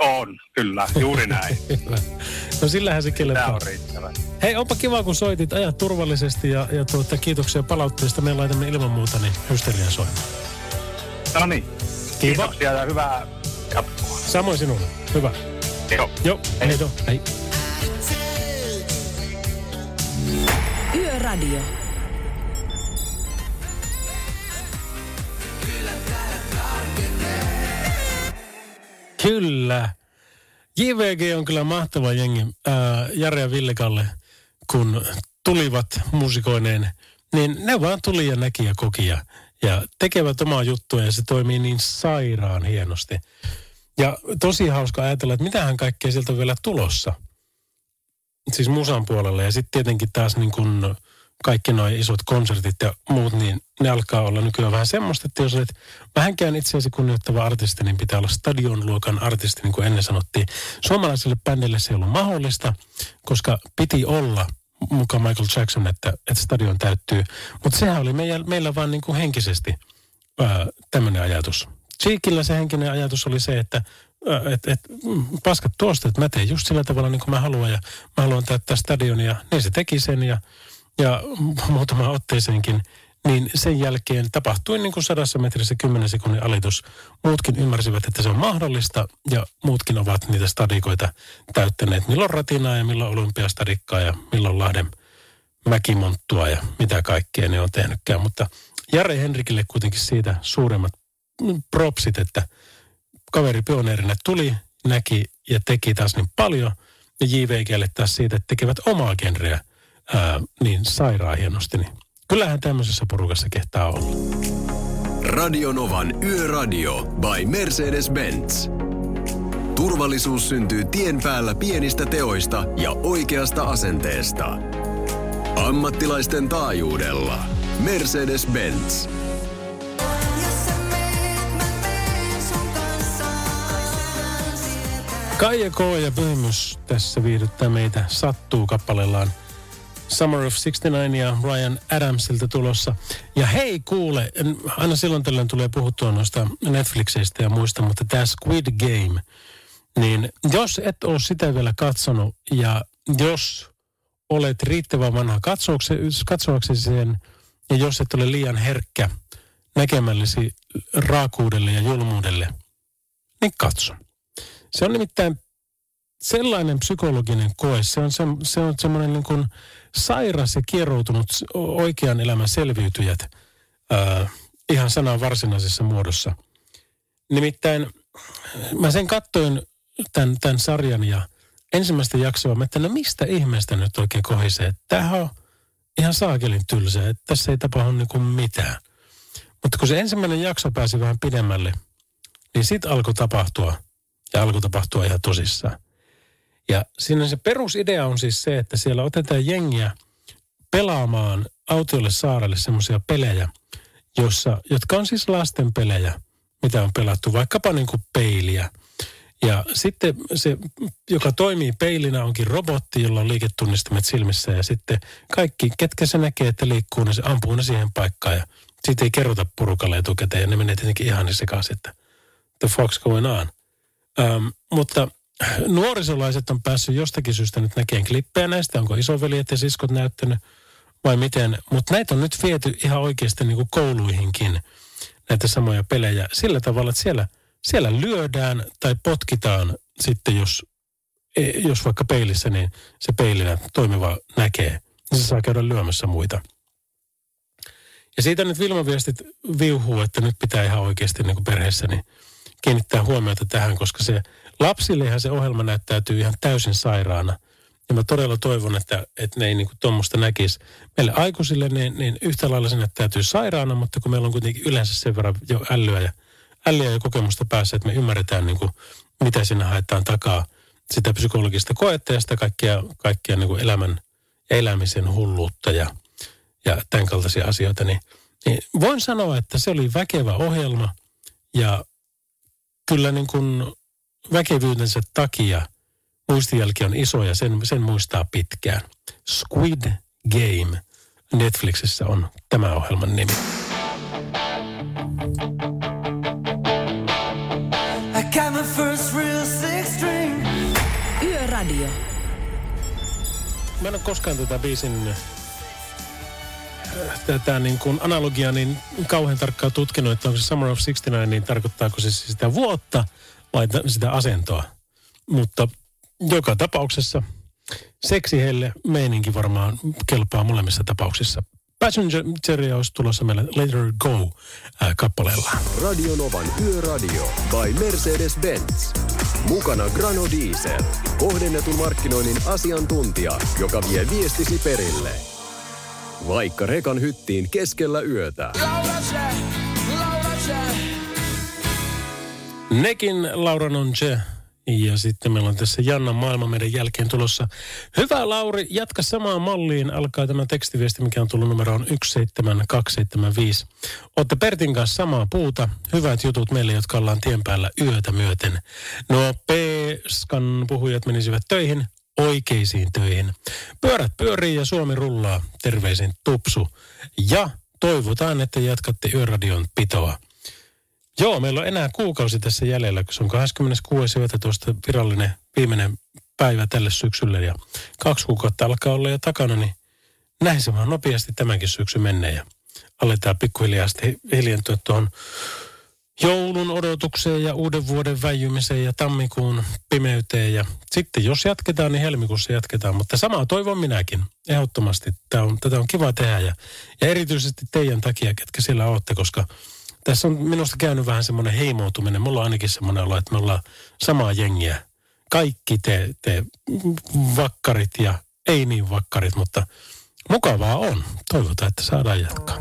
[SPEAKER 7] On, kyllä, juuri [laughs] näin.
[SPEAKER 2] No sillähän se
[SPEAKER 7] Tämä
[SPEAKER 2] kelletään.
[SPEAKER 7] on riittävä.
[SPEAKER 2] Hei, onpa kiva, kun soitit. Aja turvallisesti ja, ja tuota, kiitoksia palautteesta. Me laitamme ilman muuta niin hysteriaa soimaan.
[SPEAKER 7] No niin,
[SPEAKER 2] Kiva.
[SPEAKER 7] kiitoksia ja hyvää jatkoa.
[SPEAKER 2] Samoin sinulle. Hyvä.
[SPEAKER 7] Joo.
[SPEAKER 2] Joo, hei.
[SPEAKER 7] Hei.
[SPEAKER 2] Hei. hei.
[SPEAKER 1] Yöradio.
[SPEAKER 2] Kyllä. JVG on kyllä mahtava jengi. Ää, Jare ja Villekalle, kun tulivat musikoineen, niin ne vaan tuli ja näki ja koki ja, ja tekevät omaa juttua ja se toimii niin sairaan hienosti. Ja tosi hauska ajatella, että mitähän kaikkea sieltä on vielä tulossa. Siis musan puolella ja sitten tietenkin taas niin kuin kaikki nuo isot konsertit ja muut, niin ne alkaa olla nykyään vähän semmoista, että jos olet vähänkään itseäsi kunnioittava artisti, niin pitää olla stadionluokan artisti, niin kuin ennen sanottiin. Suomalaiselle bändille se ei ollut mahdollista, koska piti olla mukaan Michael Jackson, että, että stadion täyttyy. Mutta sehän oli meillä, meillä vaan niin kuin henkisesti tämmöinen ajatus. Cheekillä se henkinen ajatus oli se, että et, et, mm, paskat tuosta, että mä teen just sillä tavalla niin kuin mä haluan ja mä haluan täyttää stadionia. Niin se teki sen ja, ja muutama otteeseenkin. Niin sen jälkeen tapahtui niin kuin sadassa metrissä 10 sekunnin alitus. Muutkin ymmärsivät, että se on mahdollista ja muutkin ovat niitä stadikoita täyttäneet. Milloin ratinaa ja milloin olympiastadikkaa ja milloin Lahden mäkimonttua ja mitä kaikkea ne on tehnytkään. Mutta Jare Henrikille kuitenkin siitä suuremmat propsit, että kaveri pioneerina tuli, näki ja teki taas niin paljon. Ja JVGlle taas siitä, että tekevät omaa genreä ää, niin sairaan hienosti. Niin kyllähän tämmöisessä porukassa kehtaa olla.
[SPEAKER 6] Radionovan Yöradio by Mercedes-Benz. Turvallisuus syntyy tien päällä pienistä teoista ja oikeasta asenteesta. Ammattilaisten taajuudella. Mercedes-Benz.
[SPEAKER 2] Kaija K. ja Pyhimys tässä viihdyttää meitä sattuu kappaleellaan. Summer of 69 ja Ryan Adamsilta tulossa. Ja hei kuule, aina silloin tällöin tulee puhuttua noista Netflixeistä ja muista, mutta tämä Squid Game, niin jos et ole sitä vielä katsonut ja jos olet riittävän vanha katsoaksesi sen ja jos et ole liian herkkä näkemällesi raakuudelle ja julmuudelle, niin katso. Se on nimittäin sellainen psykologinen koe, se on, se, se on semmoinen niin kuin sairas ja kieroutunut oikean elämän selviytyjät ää, ihan sanan varsinaisessa muodossa. Nimittäin mä sen kattoin tämän, tämän sarjan ja ensimmäistä jaksoa, mä että no mistä ihmeestä nyt oikein kohisee. Tämähän on ihan saakelin tylsä, että tässä ei tapahdu niin kuin mitään. Mutta kun se ensimmäinen jakso pääsi vähän pidemmälle, niin sitten alkoi tapahtua ja alkoi tapahtua ihan tosissaan. Ja siinä se perusidea on siis se, että siellä otetaan jengiä pelaamaan autiolle saarelle semmoisia pelejä, jossa, jotka on siis lasten pelejä, mitä on pelattu, vaikkapa niin kuin peiliä. Ja sitten se, joka toimii peilinä, onkin robotti, jolla on liiketunnistamet silmissä. Ja sitten kaikki, ketkä se näkee, että liikkuu, niin se ampuu ne siihen paikkaan. Ja siitä ei kerrota porukalle etukäteen. Ja ne menee tietenkin ihan sekaisin, että the fuck's going on. Ähm, mutta nuorisolaiset on päässyt jostakin syystä nyt näkemään klippejä näistä. Onko isoveljet ja siskot näyttänyt vai miten. Mutta näitä on nyt viety ihan oikeasti niin kuin kouluihinkin näitä samoja pelejä sillä tavalla, että siellä, siellä lyödään tai potkitaan sitten, jos, e, jos vaikka peilissä, niin se peilinä toimiva näkee. Niin se saa käydä lyömässä muita. Ja siitä nyt Vilma-viestit viuhuu, että nyt pitää ihan oikeasti niin kuin perheessä niin kiinnittää huomiota tähän, koska se lapsillehan se ohjelma näyttäytyy ihan täysin sairaana. Ja mä todella toivon, että, että ne ei niin tuommoista näkisi. Meille aikuisille niin, niin yhtä lailla se näyttäytyy sairaana, mutta kun meillä on kuitenkin yleensä sen verran jo älyä ja, älyä ja kokemusta päässä, että me ymmärretään niin kuin, mitä siinä haetaan takaa sitä psykologista koetta ja sitä kaikkia, kaikkia niin elämän elämisen hulluutta ja, ja tämän kaltaisia asioita, niin, niin voin sanoa, että se oli väkevä ohjelma ja kyllä niin kuin väkevyytensä takia muistijälki on iso ja sen, sen muistaa pitkään. Squid Game Netflixissä on tämä ohjelman nimi.
[SPEAKER 1] Yöradio.
[SPEAKER 2] Mä en ole koskaan tätä biisin tätä niin kuin analogiaa niin kauhean tarkkaan tutkinut, että onko se Summer of 69, niin tarkoittaako se sitä vuotta vai sitä asentoa. Mutta joka tapauksessa seksihelle meininki varmaan kelpaa molemmissa tapauksissa. Passenger olisi tulossa meille Later Go äh, kappaleella.
[SPEAKER 6] Radio Novan Yöradio by Mercedes-Benz. Mukana Grano Diesel. Kohdennetun markkinoinnin asiantuntija, joka vie viestisi perille. Vaikka rekan hyttiin keskellä yötä.
[SPEAKER 2] Nekin Laura Nonche ja sitten meillä on tässä Janna Maailma meidän jälkeen tulossa. Hyvä Lauri, jatka samaan malliin. Alkaa tämä tekstiviesti, mikä on tullut numeroon 17275. Olette Pertin kanssa samaa puuta. Hyvät jutut meille, jotka ollaan tien päällä yötä myöten. No P-skan puhujat menisivät töihin, oikeisiin töihin. Pyörät pyörii ja Suomi rullaa. Terveisin Tupsu. Ja toivotaan, että jatkatte Yöradion pitoa. Joo, meillä on enää kuukausi tässä jäljellä, kun se on 26.11. virallinen viimeinen päivä tälle syksylle ja kaksi kuukautta alkaa olla jo takana, niin näin se vaan nopeasti tämänkin syksy menee ja aletaan pikkuhiljaa sitten hiljentyä tuohon joulun odotukseen ja uuden vuoden väijymiseen ja tammikuun pimeyteen. Ja sitten jos jatketaan, niin helmikuussa jatketaan. Mutta samaa toivon minäkin, ehdottomasti. Tämä on, tätä on kiva tehdä ja, ja erityisesti teidän takia, ketkä siellä olette, koska – tässä on minusta käynyt vähän semmoinen heimoutuminen. Mulla on ainakin semmoinen olo, että me ollaan samaa jengiä. Kaikki te, te vakkarit ja ei niin vakkarit, mutta mukavaa on. Toivotaan, että saadaan jatkaa.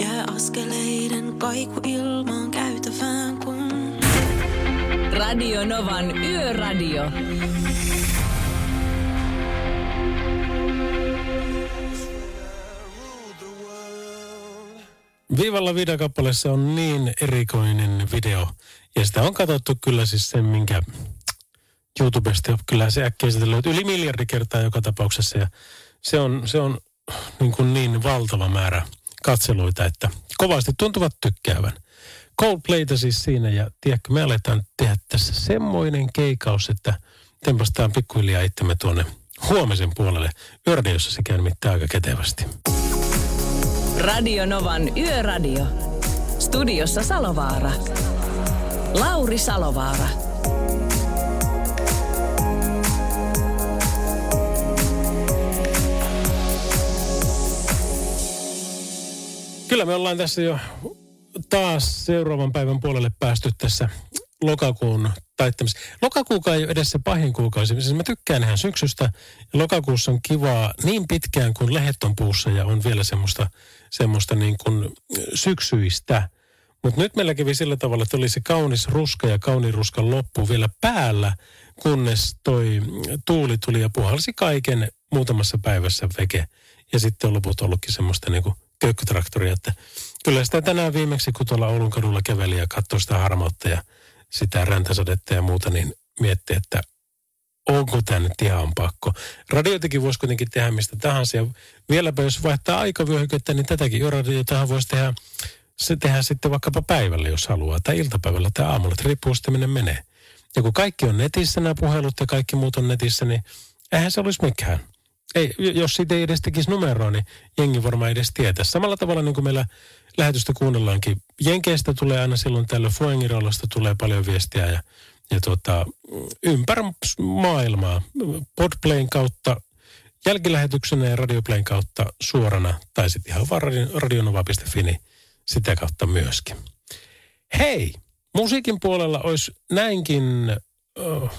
[SPEAKER 3] Jää askeleiden kaiku ilmaan käytävään kun...
[SPEAKER 1] Radio Novan Yöradio.
[SPEAKER 2] Viivalla videokappaleessa on niin erikoinen video. Ja sitä on katsottu kyllä siis sen, minkä YouTubesta kyllä se äkkiä sitä löytyy yli miljardi kertaa joka tapauksessa. Ja se on, se on niin, kuin niin valtava määrä katseluita, että kovasti tuntuvat tykkäävän. Coldplayta siis siinä ja tiedätkö, me aletaan tehdä tässä semmoinen keikaus, että tempastaan pikkuhiljaa itsemme tuonne huomisen puolelle. Yöradiossa se käy nimittäin aika ketevästi.
[SPEAKER 1] Radio Novan Yöradio. Studiossa Salovaara. Lauri Salovaara.
[SPEAKER 2] Kyllä me ollaan tässä jo taas seuraavan päivän puolelle päästy tässä lokakuun taittamisessa. Lokakuukaan ei ole edes se pahin kuukausi. Siis mä tykkään ihan syksystä. Lokakuussa on kivaa niin pitkään kuin lehet on puussa ja on vielä semmoista, semmoista niin kuin syksyistä. Mutta nyt meillä kävi sillä tavalla, että oli se kaunis ruska ja kauniin ruskan loppu vielä päällä, kunnes toi tuuli tuli ja puhalsi kaiken muutamassa päivässä veke. Ja sitten on loput ollutkin semmoista niin kuin köykkytraktoria, että kyllä sitä tänään viimeksi, kun tuolla Oulun kadulla käveli ja katsoi sitä harmautta ja sitä räntäsadetta ja muuta, niin mietti, että onko tämä nyt ihan pakko. Radiotakin voisi kuitenkin tehdä mistä tahansa ja vieläpä jos vaihtaa aikavyöhykettä, niin tätäkin jo radiotahan voisi tehdä, se tehdä sitten vaikkapa päivällä, jos haluaa, tai iltapäivällä tai aamulla, että riippuu sitten minne menee. Ja kun kaikki on netissä nämä puhelut ja kaikki muut on netissä, niin eihän se olisi mikään. Ei, jos siitä ei edes tekisi numeroa, niin jengi varmaan edes tietää. Samalla tavalla niin kuin meillä lähetystä kuunnellaankin. Jenkeistä tulee aina silloin tällöin, Fuengirolosta tulee paljon viestiä ja, ja tuota, ympäri maailmaa. Podplayn kautta, jälkilähetyksenä ja Radioplayn kautta suorana, tai sitten ihan vaan radio, radionova.fi, niin sitä kautta myöskin. Hei, musiikin puolella olisi näinkin... Oh,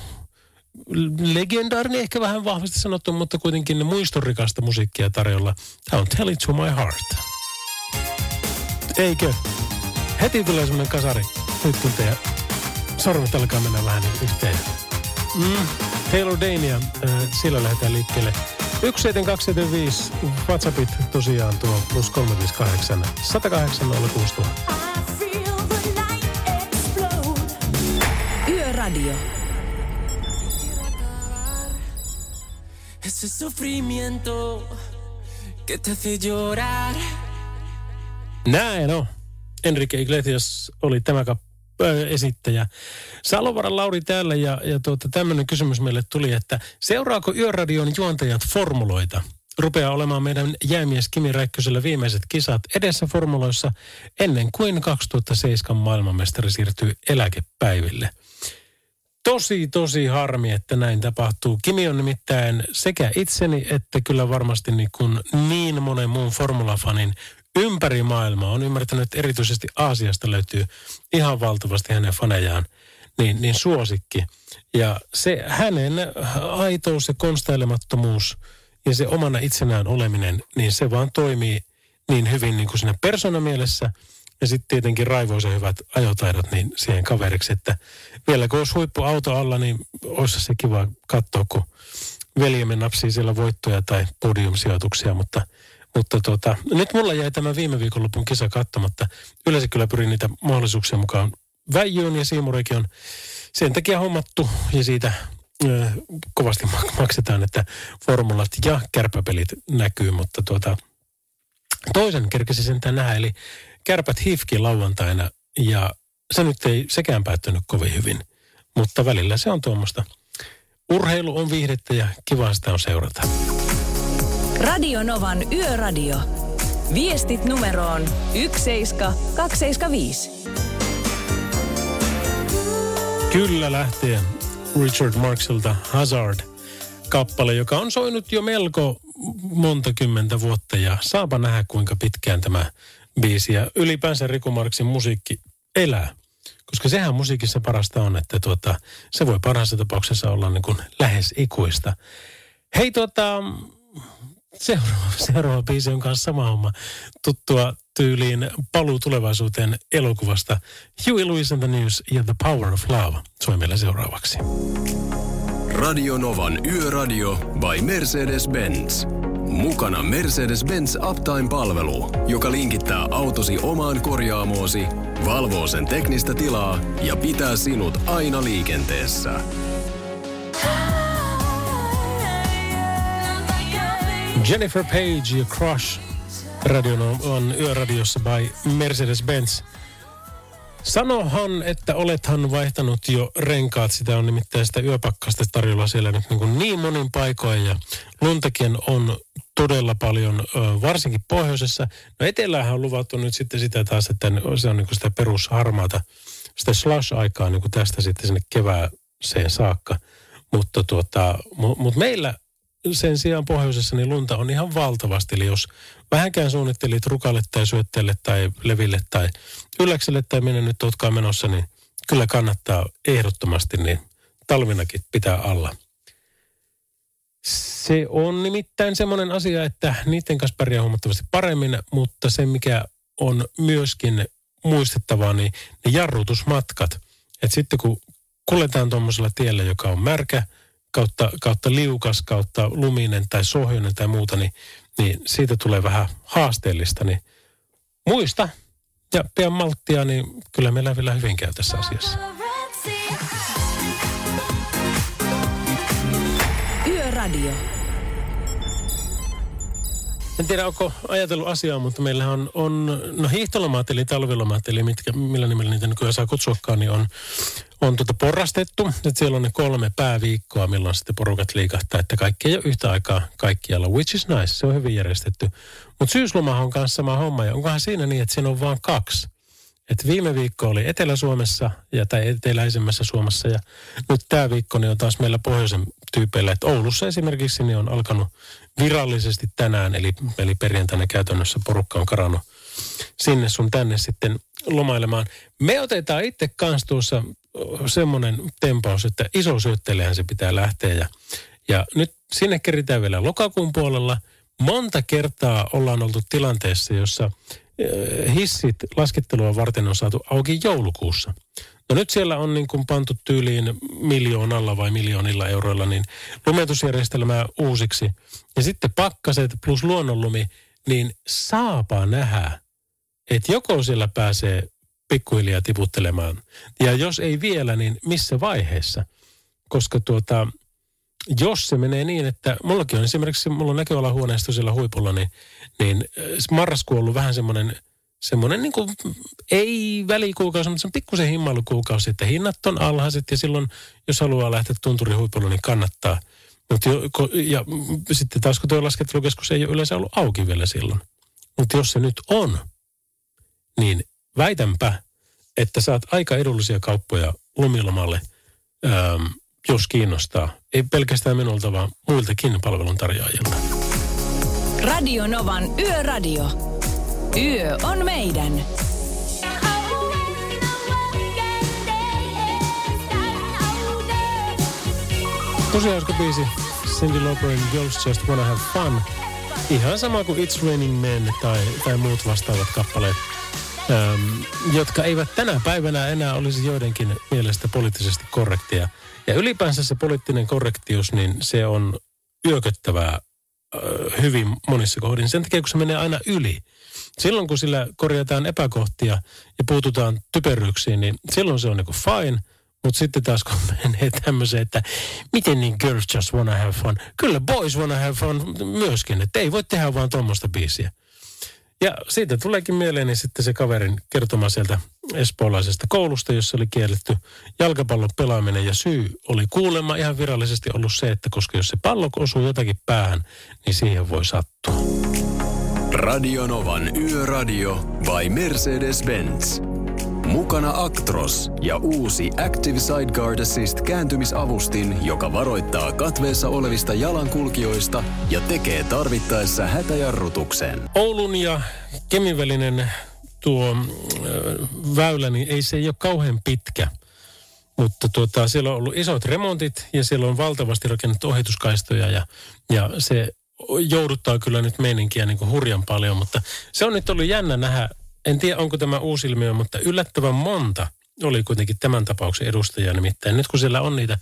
[SPEAKER 2] legendaarinen ehkä vähän vahvasti sanottu, mutta kuitenkin muistorikasta musiikkia tarjolla. Tämä on Tell It To My Heart. Eikö? Heti tulee semmoinen kasari. Nyt kun teidän sormet alkaa mennä vähän niin yhteen. Mm. Taylor Dania, äh, sillä lähdetään liikkeelle. 17275 WhatsAppit tosiaan tuo plus 358 108 06000.
[SPEAKER 1] Yöradio.
[SPEAKER 5] Ese sufrimiento que te hace llorar.
[SPEAKER 2] Näin on. Enrique Iglesias oli tämä äh, esittäjä. Salovaran Lauri täällä ja, ja tuota, tämmöinen kysymys meille tuli, että seuraako Yöradion juontajat formuloita? Rupeaa olemaan meidän jäämies Kimi Räikkösellä viimeiset kisat edessä formuloissa ennen kuin 2007 maailmanmestari siirtyy eläkepäiville. Tosi, tosi harmi, että näin tapahtuu. Kimi on nimittäin sekä itseni että kyllä varmasti niin, kuin niin monen muun formulafanin ympäri maailmaa. On ymmärtänyt, että erityisesti Aasiasta löytyy ihan valtavasti hänen fanejaan, niin, niin suosikki. Ja se hänen aitous ja konstailemattomuus ja se omana itsenään oleminen, niin se vaan toimii niin hyvin niin kuin siinä personamielessä ja sitten tietenkin raivoisen hyvät ajotaidot niin siihen kaveriksi, että vielä kun olisi huippuauto alla, niin olisi se kiva katsoa, kun veljemme napsii siellä voittoja tai podiumsijoituksia, mutta mutta tota, nyt mulla jäi tämä viime viikonlopun kisa katsomatta. Yleensä kyllä pyrin niitä mahdollisuuksia mukaan väijyyn ja Siimurikin on sen takia hommattu ja siitä ö, kovasti maksetaan, että formulat ja kärpäpelit näkyy, mutta tuota, toisen kerkesi sentään nähdä, eli kärpät hifki lauantaina ja se nyt ei sekään päättynyt kovin hyvin, mutta välillä se on tuommoista. Urheilu on viihdettä ja kiva sitä on seurata.
[SPEAKER 1] Radio Novan Yöradio. Viestit numeroon 17275.
[SPEAKER 2] Kyllä lähtee Richard Marksilta Hazard kappale, joka on soinut jo melko monta kymmentä vuotta ja saapa nähdä kuinka pitkään tämä biisi ja ylipäänsä Riku Marksin musiikki elää. Koska sehän musiikissa parasta on, että tuota, se voi parhaassa tapauksessa olla niin kuin lähes ikuista. Hei tuota, seuraava, [laughs] seuraava biisi on kanssa sama homma. Tuttua tyyliin paluu tulevaisuuteen elokuvasta. Huey Lewis and the News ja The Power of Love soi meillä seuraavaksi.
[SPEAKER 6] Radio Novan Yöradio by Mercedes-Benz. Mukana Mercedes-Benz Uptime-palvelu, joka linkittää autosi omaan korjaamoosi, valvoo sen teknistä tilaa ja pitää sinut aina liikenteessä.
[SPEAKER 2] Jennifer Page ja Crush. Radio on yöradiossa by Mercedes-Benz. Sanohan, että olethan vaihtanut jo renkaat. Sitä on nimittäin sitä yöpakkasta tarjolla siellä nyt niin, kuin niin monin paikoin. Ja luntakin on todella paljon, varsinkin pohjoisessa. No etelähän on luvattu nyt sitten sitä taas, että se on niin kuin sitä perusharmaata, sitä slush-aikaa niin kuin tästä sitten sinne kevääseen saakka. Mutta tuota, mu, mut meillä sen sijaan pohjoisessa niin lunta on ihan valtavasti. Eli jos vähänkään suunnittelit rukalle tai syötteelle tai leville tai ylläkselle tai minne nyt ootkaan menossa, niin kyllä kannattaa ehdottomasti niin talvinakin pitää alla. Se on nimittäin semmoinen asia, että niiden kanssa pärjää huomattavasti paremmin, mutta se mikä on myöskin muistettavaa, niin ne jarrutusmatkat. Että sitten kun kuljetaan tuommoisella tiellä, joka on märkä, kautta, kautta liukas, kautta luminen tai sohjoinen tai muuta, niin, niin siitä tulee vähän haasteellista. Niin muista ja pian malttia, niin kyllä meillä vielä hyvin käy tässä asiassa.
[SPEAKER 1] Yöradio.
[SPEAKER 2] En tiedä, onko ajatellut asiaa, mutta meillä on, on no hiihtolomat eli talvilomat, eli mitkä, millä nimellä niitä nykyään saa kutsuakaan, niin on, on tuota porrastettu. Että siellä on ne kolme pääviikkoa, milloin sitten porukat liikahtaa, että kaikki ei ole yhtä aikaa kaikkialla, which is nice, se on hyvin järjestetty. Mutta syyslomahan on kanssa sama homma, ja onkohan siinä niin, että siinä on vain kaksi. Et viime viikko oli Etelä-Suomessa ja tai eteläisemmässä Suomessa ja nyt tämä viikko niin on taas meillä pohjoisen tyypeillä. Et Oulussa esimerkiksi niin on alkanut virallisesti tänään, eli, eli perjantaina käytännössä porukka on karannut sinne sun tänne sitten lomailemaan. Me otetaan itse kanssa tuossa semmoinen tempaus, että iso syöttelijähän se pitää lähteä ja, ja nyt sinne keritään vielä lokakuun puolella. Monta kertaa ollaan oltu tilanteessa, jossa hissit laskettelua varten on saatu auki joulukuussa. No nyt siellä on niin kuin pantu tyyliin miljoonalla vai miljoonilla euroilla niin lumetusjärjestelmää uusiksi. Ja sitten pakkaset plus luonnonlumi, niin saapa nähdä, että joko siellä pääsee pikkuhiljaa tiputtelemaan. Ja jos ei vielä, niin missä vaiheessa? Koska tuota, jos se menee niin, että mullakin on esimerkiksi, mulla on näköalahuoneisto siellä huipulla, niin, niin marraskuu on ollut vähän semmoinen – semmoinen niin kuin, ei välikuukausi, mutta se on pikkusen himmailukuukausi, että hinnat on alhaiset ja silloin, jos haluaa lähteä tunturihuipulle, niin kannattaa. Mut jo, ja sitten taas kun tuo laskettelukeskus ei ole yleensä ollut auki vielä silloin. Mutta jos se nyt on, niin väitänpä, että saat aika edullisia kauppoja lumilomalle, ähm, jos kiinnostaa. Ei pelkästään minulta, vaan muiltakin palveluntarjoajilta.
[SPEAKER 1] Radio Novan Yöradio. Yö on meidän.
[SPEAKER 2] Tosi hauska biisi. Cindy Lauperin Girls Just Wanna Have Fun. Ihan sama kuin It's Raining Men tai, tai muut vastaavat kappaleet, ähm, jotka eivät tänä päivänä enää olisi joidenkin mielestä poliittisesti korrektia. Ja ylipäänsä se poliittinen korrektius, niin se on yököttävää äh, hyvin monissa kohdin. Sen takia, kun se menee aina yli. Silloin kun sillä korjataan epäkohtia ja puututaan typeryyksiin, niin silloin se on niinku fine. Mutta sitten taas kun [laughs] menee tämmöiseen, että miten niin girls just wanna have fun. Kyllä boys wanna have fun myöskin, että ei voi tehdä vaan tuommoista biisiä. Ja siitä tuleekin mieleeni sitten se kaverin kertoma sieltä espoolaisesta koulusta, jossa oli kielletty jalkapallon pelaaminen. Ja syy oli kuulemma ihan virallisesti ollut se, että koska jos se pallo osuu jotakin päähän, niin siihen voi sattua.
[SPEAKER 6] Radionovan Yöradio by Mercedes-Benz. Mukana Actros ja uusi Active Sideguard Assist kääntymisavustin, joka varoittaa katveessa olevista jalankulkijoista ja tekee tarvittaessa hätäjarrutuksen.
[SPEAKER 2] Oulun ja Kemin välinen tuo äh, väylä, niin ei se ei ole kauhean pitkä. Mutta tuota, siellä on ollut isot remontit ja siellä on valtavasti rakennettu ohituskaistoja ja, ja se jouduttaa kyllä nyt meininkiä niin kuin hurjan paljon, mutta se on nyt ollut jännä nähdä. En tiedä, onko tämä uusi ilmiö, mutta yllättävän monta oli kuitenkin tämän tapauksen edustajia. Nimittäin nyt kun siellä on niitä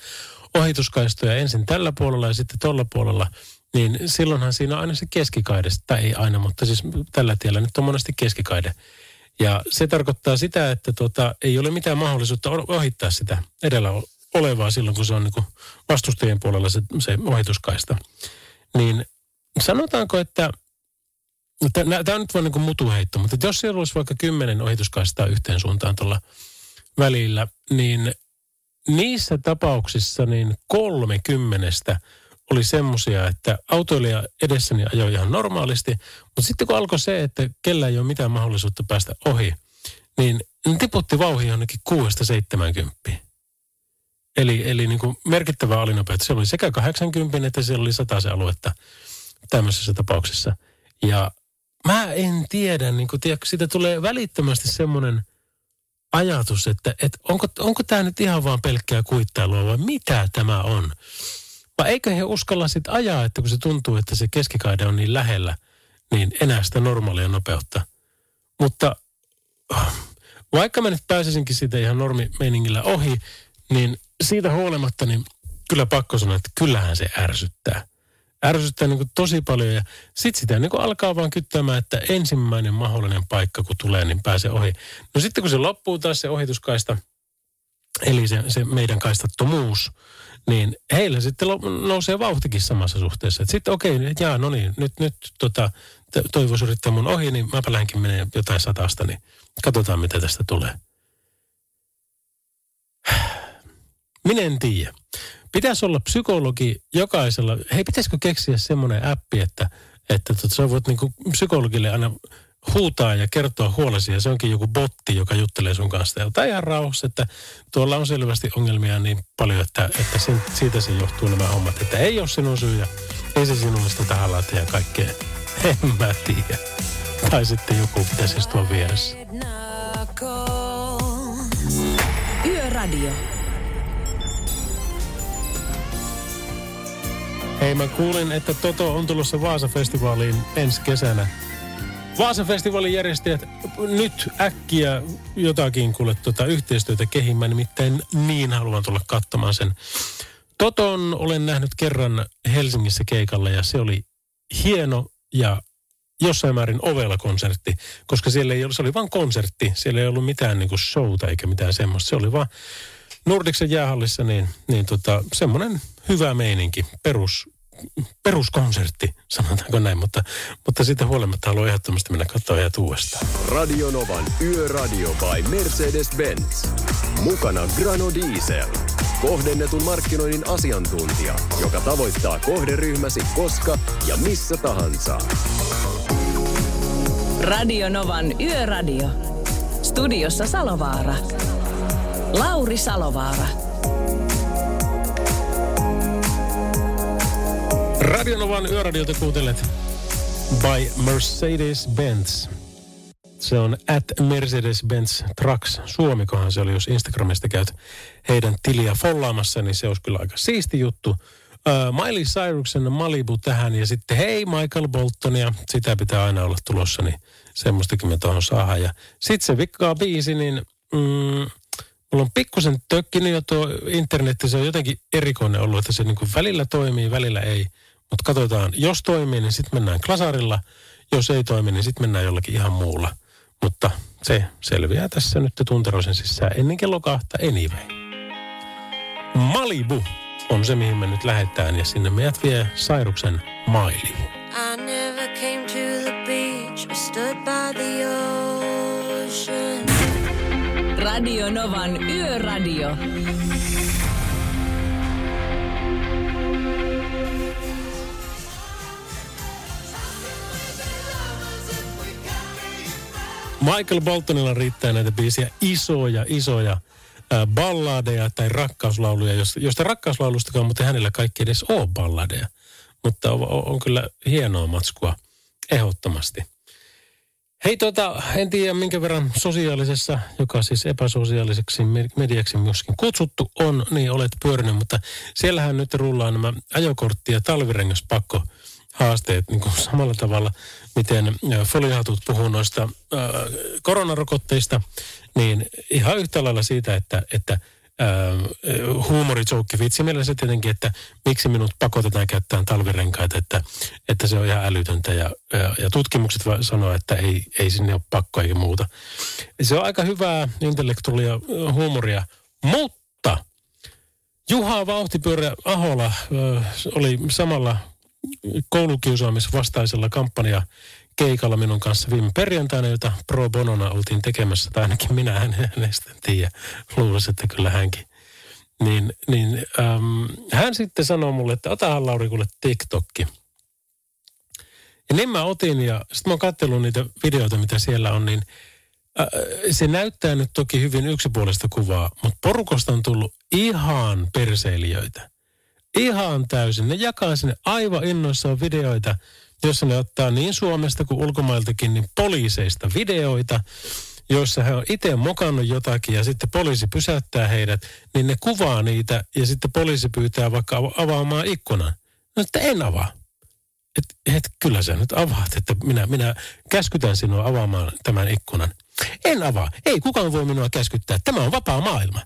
[SPEAKER 2] ohituskaistoja ensin tällä puolella ja sitten tuolla puolella, niin silloinhan siinä on aina se keskikaide, tai ei aina, mutta siis tällä tiellä nyt on monesti keskikaide. Ja se tarkoittaa sitä, että tuota, ei ole mitään mahdollisuutta ohittaa sitä edellä olevaa silloin, kun se on niin vastustajien puolella se, se ohituskaista. Niin sanotaanko, että Tämä on nyt vaan niin kuin mutuheitto, mutta jos siellä olisi vaikka kymmenen ohituskaistaa yhteen suuntaan tuolla välillä, niin niissä tapauksissa niin kolme kymmenestä oli semmosia, että autoilija edessäni ajoi ihan normaalisti, mutta sitten kun alkoi se, että kellä ei ole mitään mahdollisuutta päästä ohi, niin ne tiputti vauhin jonnekin 6-70. Eli, eli niin kuin merkittävä alinopeus. Se oli sekä 80 että siellä oli 100 se aluetta tämmöisessä tapauksessa. Ja mä en tiedä, niin kuin, tiedä, siitä tulee välittömästi semmoinen ajatus, että, että onko, onko tämä nyt ihan vaan pelkkää kuittailua vai mitä tämä on. Vai eikö he uskalla sitten ajaa, että kun se tuntuu, että se keskikaide on niin lähellä, niin enää sitä normaalia nopeutta. Mutta vaikka mä nyt pääsisinkin siitä ihan normimeiningillä ohi, niin siitä huolimatta, niin kyllä pakko sanoa, että kyllähän se ärsyttää. Ärsyttää niin kuin tosi paljon ja sitten sitä niin kuin alkaa vaan kyttämään, että ensimmäinen mahdollinen paikka kun tulee, niin pääsee ohi. No sitten kun se loppuu taas se ohituskaista, eli se, se meidän kaistattomuus, niin heillä sitten nousee vauhtikin samassa suhteessa. Sitten okei, okay, jaa, no niin, nyt, nyt tota, toivoisi yrittää mun ohi, niin mäpä lähdenkin menee jotain satasta, niin katsotaan mitä tästä tulee. Minä en tiedä. Pitäisi olla psykologi jokaisella. Hei, pitäisikö keksiä semmoinen appi, että, että tota, sä voit niinku psykologille aina huutaa ja kertoa huolesi ja se onkin joku botti, joka juttelee sun kanssa. Ja tai ihan rauhassa, että tuolla on selvästi ongelmia niin paljon, että, että sen, siitä se johtuu nämä hommat. Että ei ole sinun syy ja ei se sinulle sitä tahalla tee ja kaikkea. En mä tiedä. Tai sitten joku pitäisi istua vieressä.
[SPEAKER 1] Yöradio.
[SPEAKER 2] Hei, mä kuulin, että Toto on tulossa Vaasa-festivaaliin ensi kesänä. Vaasa-festivaalin järjestäjät nyt äkkiä jotakin kuule tuota yhteistyötä kehimään, nimittäin niin haluan tulla katsomaan sen. Toton olen nähnyt kerran Helsingissä keikalla ja se oli hieno ja jossain määrin ovella konsertti, koska siellä ei ollut, se oli vain konsertti. Siellä ei ollut mitään niin kuin showta eikä mitään semmoista. Se oli vaan Nordiksen jäähallissa niin, niin tota, semmoinen hyvä meininki, perus, peruskonsertti, sanotaanko näin, mutta, mutta siitä huolimatta haluan ehdottomasti mennä katsoa ja uudestaan.
[SPEAKER 6] Radio Novan Yöradio by Mercedes-Benz. Mukana Grano Diesel. Kohdennetun markkinoinnin asiantuntija, joka tavoittaa kohderyhmäsi koska ja missä tahansa.
[SPEAKER 1] Radio Novan Yöradio. Studiossa Salovaara. Lauri Salovaara.
[SPEAKER 2] Radionovan yöradiota kuuntelet by Mercedes-Benz. Se on at Mercedes-Benz Trucks Suomikohan se oli, jos Instagramista käyt heidän tiliä follaamassa, niin se olisi kyllä aika siisti juttu. Miley Cyruksen Malibu tähän ja sitten hei Michael Boltonia, sitä pitää aina olla tulossa, niin semmoistakin me tuohon saadaan. Ja sitten se vikkaa biisi, niin mm, mulla on pikkusen tökkinyt jo tuo internetti, se on jotenkin erikoinen ollut, että se niin välillä toimii, välillä ei. Mutta katsotaan, jos toimii, niin sitten mennään klasarilla. Jos ei toimi, niin sitten mennään jollakin ihan muulla. Mutta se selviää tässä nyt tunteroisen sisään ennen kello kahta anyway. Malibu on se, mihin me nyt lähdetään ja sinne meidät vie Sairuksen mailiin.
[SPEAKER 3] I never came to the beach or stood by the ocean.
[SPEAKER 1] Radio Novan Yöradio.
[SPEAKER 2] Michael Boltonilla riittää näitä biisiä isoja, isoja äh, balladeja tai rakkauslauluja, josta, rakkauslaulustakaan, mutta hänellä kaikki edes ole balladeja. Mutta on, on, on kyllä hienoa matskua, ehdottomasti. Hei tota, en tiedä minkä verran sosiaalisessa, joka siis epäsosiaaliseksi mediaksi myöskin kutsuttu on, niin olet pyörinyt, mutta siellähän nyt rullaa nämä ajokortti- ja talvirengaspakko haasteet niin kuin samalla tavalla, miten foliohatut puhuu noista äh, koronarokotteista, niin ihan yhtä lailla siitä, että, että huumorijoukki vitsi mielessä se tietenkin, että miksi minut pakotetaan käyttämään talvirenkaita, että, että se on ihan älytöntä ja, ja, ja tutkimukset sanoo, että ei, ei sinne ole pakko eikä muuta. Se on aika hyvää intellektuaalia huumoria, mutta Juha Vauhtipyörä Ahola oli samalla koulukiusaamisvastaisella kampanja keikalla minun kanssa viime perjantaina, jota pro bonona oltiin tekemässä, tai ainakin minä hänestä en tiedä. Luulisin, että kyllä hänkin Niin, niin äm, hän sitten sanoi mulle, että otahan Lauri kuule TikTokki. Ja niin mä otin ja sitten mä oon katsellut niitä videoita, mitä siellä on, niin äh, se näyttää nyt toki hyvin yksipuolista kuvaa, mutta porukosta on tullut ihan perseilijöitä. Ihan täysin. Ne jakaa sinne aivan innoissaan videoita, jossa ne ottaa niin Suomesta kuin ulkomailtakin niin poliiseista videoita, joissa he on itse mokannut jotakin ja sitten poliisi pysäyttää heidät, niin ne kuvaa niitä ja sitten poliisi pyytää vaikka avaamaan ikkunan. No, että en avaa. Et, et, kyllä sä nyt avaat, että minä, minä käskytän sinua avaamaan tämän ikkunan. En avaa. Ei kukaan voi minua käskyttää. Tämä on vapaa maailma.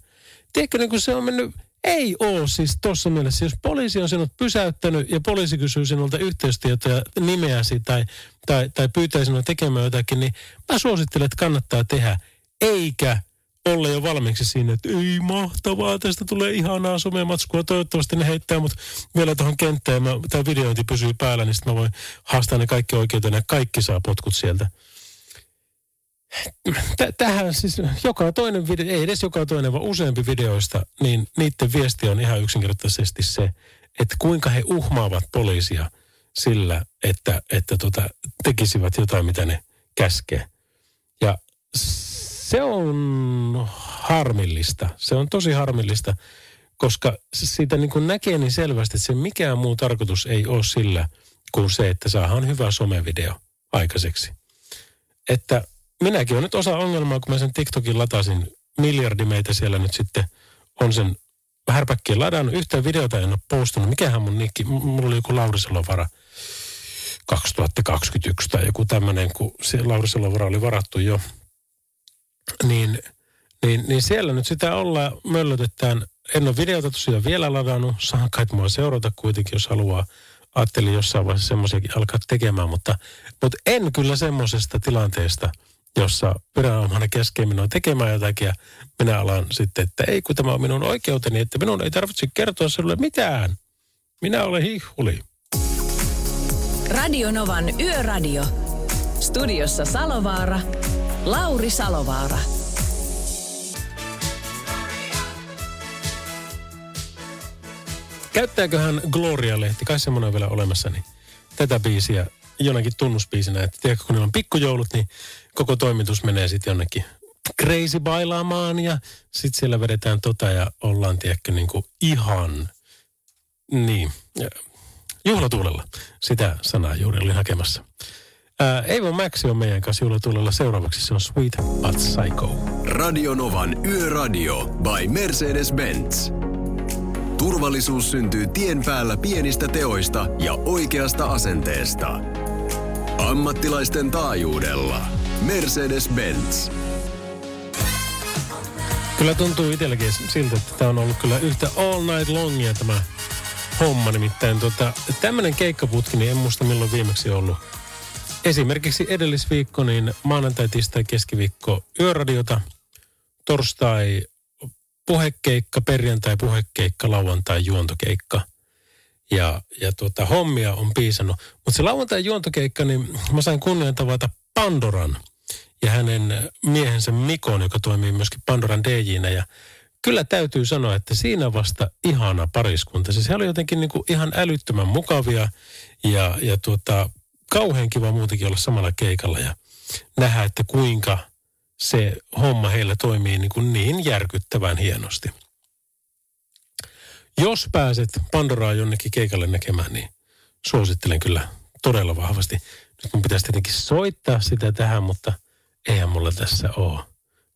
[SPEAKER 2] Tiedätkö, niin kun se on mennyt ei ole siis tuossa mielessä. Jos poliisi on sinut pysäyttänyt ja poliisi kysyy sinulta yhteystietoja, nimeäsi tai, tai, tai pyytää sinua tekemään jotakin, niin mä suosittelen, että kannattaa tehdä. Eikä olla jo valmiiksi siinä, että ei mahtavaa, tästä tulee ihanaa somematskua. Toivottavasti ne heittää mut vielä tuohon kenttään tämä videointi pysyy päällä, niin sitten mä voin haastaa ne kaikki oikeuteen ja kaikki saa potkut sieltä tähän siis joka toinen video, ei edes joka toinen, vaan useampi videoista, niin niiden viesti on ihan yksinkertaisesti se, että kuinka he uhmaavat poliisia sillä, että, että tota, tekisivät jotain, mitä ne käskee. Ja se on harmillista. Se on tosi harmillista, koska siitä niin kuin näkee niin selvästi, että se mikään muu tarkoitus ei ole sillä kuin se, että saadaan hyvä somevideo aikaiseksi. Että minäkin olen nyt osa ongelmaa, kun mä sen TikTokin latasin. Miljardi meitä siellä nyt sitten on sen härpäkkien ladannut. Yhtään videota en ole postannut. Mikähän mun nikki, mulla oli joku Lauriselovara 2021 tai joku tämmöinen, kun se Lauriselovara oli varattu jo. Niin, niin, niin siellä nyt sitä ollaan, möllötetään. En ole videota tosiaan vielä ladannut. Saan kai mua seurata kuitenkin, jos haluaa. Ajattelin jossain vaiheessa semmoisiakin alkaa tekemään, mutta, mutta en kyllä semmoisesta tilanteesta – jossa viranomainen keskee minua tekemään jotakin ja minä alan sitten, että ei kun tämä on minun oikeuteni, että minun ei tarvitse kertoa sinulle mitään. Minä olen hihuli.
[SPEAKER 1] Radio Novan Yöradio. Studiossa Salovaara. Lauri Salovaara.
[SPEAKER 2] Käyttääköhän Gloria-lehti, kai semmoinen on vielä olemassa, niin tätä biisiä jonakin tunnuspiisinä. Että tiedätkö, kun niillä on pikkujoulut, niin koko toimitus menee sitten jonnekin crazy bailaamaan ja sitten siellä vedetään tota ja ollaan, tiedätkö, niin kuin ihan, niin, juhlatuulella. Sitä sanaa juuri olin hakemassa. Ää, Eivon Maxi on meidän kanssa juhlatuulella. Seuraavaksi se on Sweet But Psycho.
[SPEAKER 6] Radio Novan Yöradio by Mercedes-Benz. Turvallisuus syntyy tien päällä pienistä teoista ja oikeasta asenteesta. Ammattilaisten taajuudella. Mercedes-Benz.
[SPEAKER 2] Kyllä tuntuu itselläkin siltä, että tämä on ollut kyllä yhtä all night longia tämä homma. Nimittäin tota, tämmöinen keikkaputki, niin en muista milloin viimeksi ollut. Esimerkiksi edellisviikko, niin maanantai, tiistai, keskiviikko yöradiota, torstai puhekeikka, perjantai puhekeikka, lauantai juontokeikka. Ja, ja tuota, hommia on piisannut. Mutta se lauantai juontokeikka, niin mä sain kunnian tavata Pandoran ja hänen miehensä Mikon, joka toimii myöskin Pandoran DJnä. Ja kyllä täytyy sanoa, että siinä vasta ihana pariskunta. Siis he oli jotenkin niin kuin ihan älyttömän mukavia ja, ja tuota, kauhean kiva muutenkin olla samalla keikalla ja nähdä, että kuinka se homma heillä toimii niin, kuin niin järkyttävän hienosti. Jos pääset Pandoraa jonnekin keikalle näkemään, niin suosittelen kyllä todella vahvasti. Nyt mun pitäisi tietenkin soittaa sitä tähän, mutta eihän mulla tässä ole.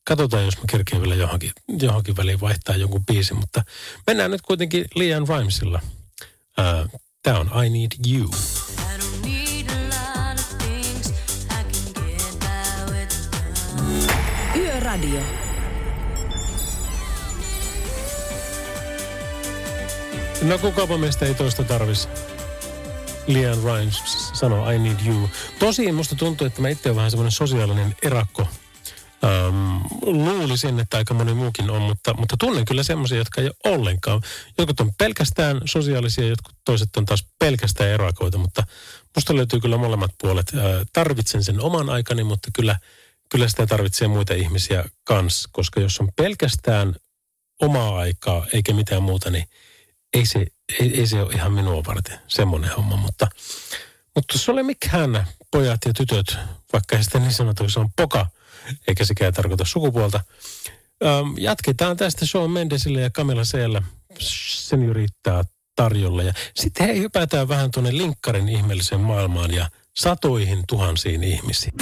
[SPEAKER 2] Katsotaan, jos mä kerkeen vielä johonkin, johonkin väliin vaihtaa jonkun biisin, mutta mennään nyt kuitenkin Lian Rhymesilla. Uh, Tämä on I Need You.
[SPEAKER 1] Yöradio.
[SPEAKER 2] No kukapa meistä ei toista tarvisi. Lian Rimes sanoo I need you. Tosi musta tuntuu, että mä itse olen vähän semmoinen sosiaalinen erakko. Um, luulisin, että aika moni muukin on, mutta, mutta tunnen kyllä semmoisia, jotka ei ole ollenkaan. Jotkut on pelkästään sosiaalisia, jotkut toiset on taas pelkästään erakoita, mutta musta löytyy kyllä molemmat puolet. Uh, tarvitsen sen oman aikani, mutta kyllä, kyllä sitä tarvitsee muita ihmisiä kanssa, koska jos on pelkästään omaa aikaa eikä mitään muuta, niin ei se, ei, ei se ole ihan minua varten semmoinen homma. Mutta, mutta se ole mikään pojat ja tytöt, vaikka sitä niin sanota, se on poka, eikä sekään tarkoita sukupuolta. Ähm, jatketaan tästä Sean Mendesille ja Camilla Seellä. Sen riittää tarjolla. Ja sitten hei, hypätään vähän tuonne linkkarin ihmeelliseen maailmaan ja satoihin tuhansiin ihmisiin.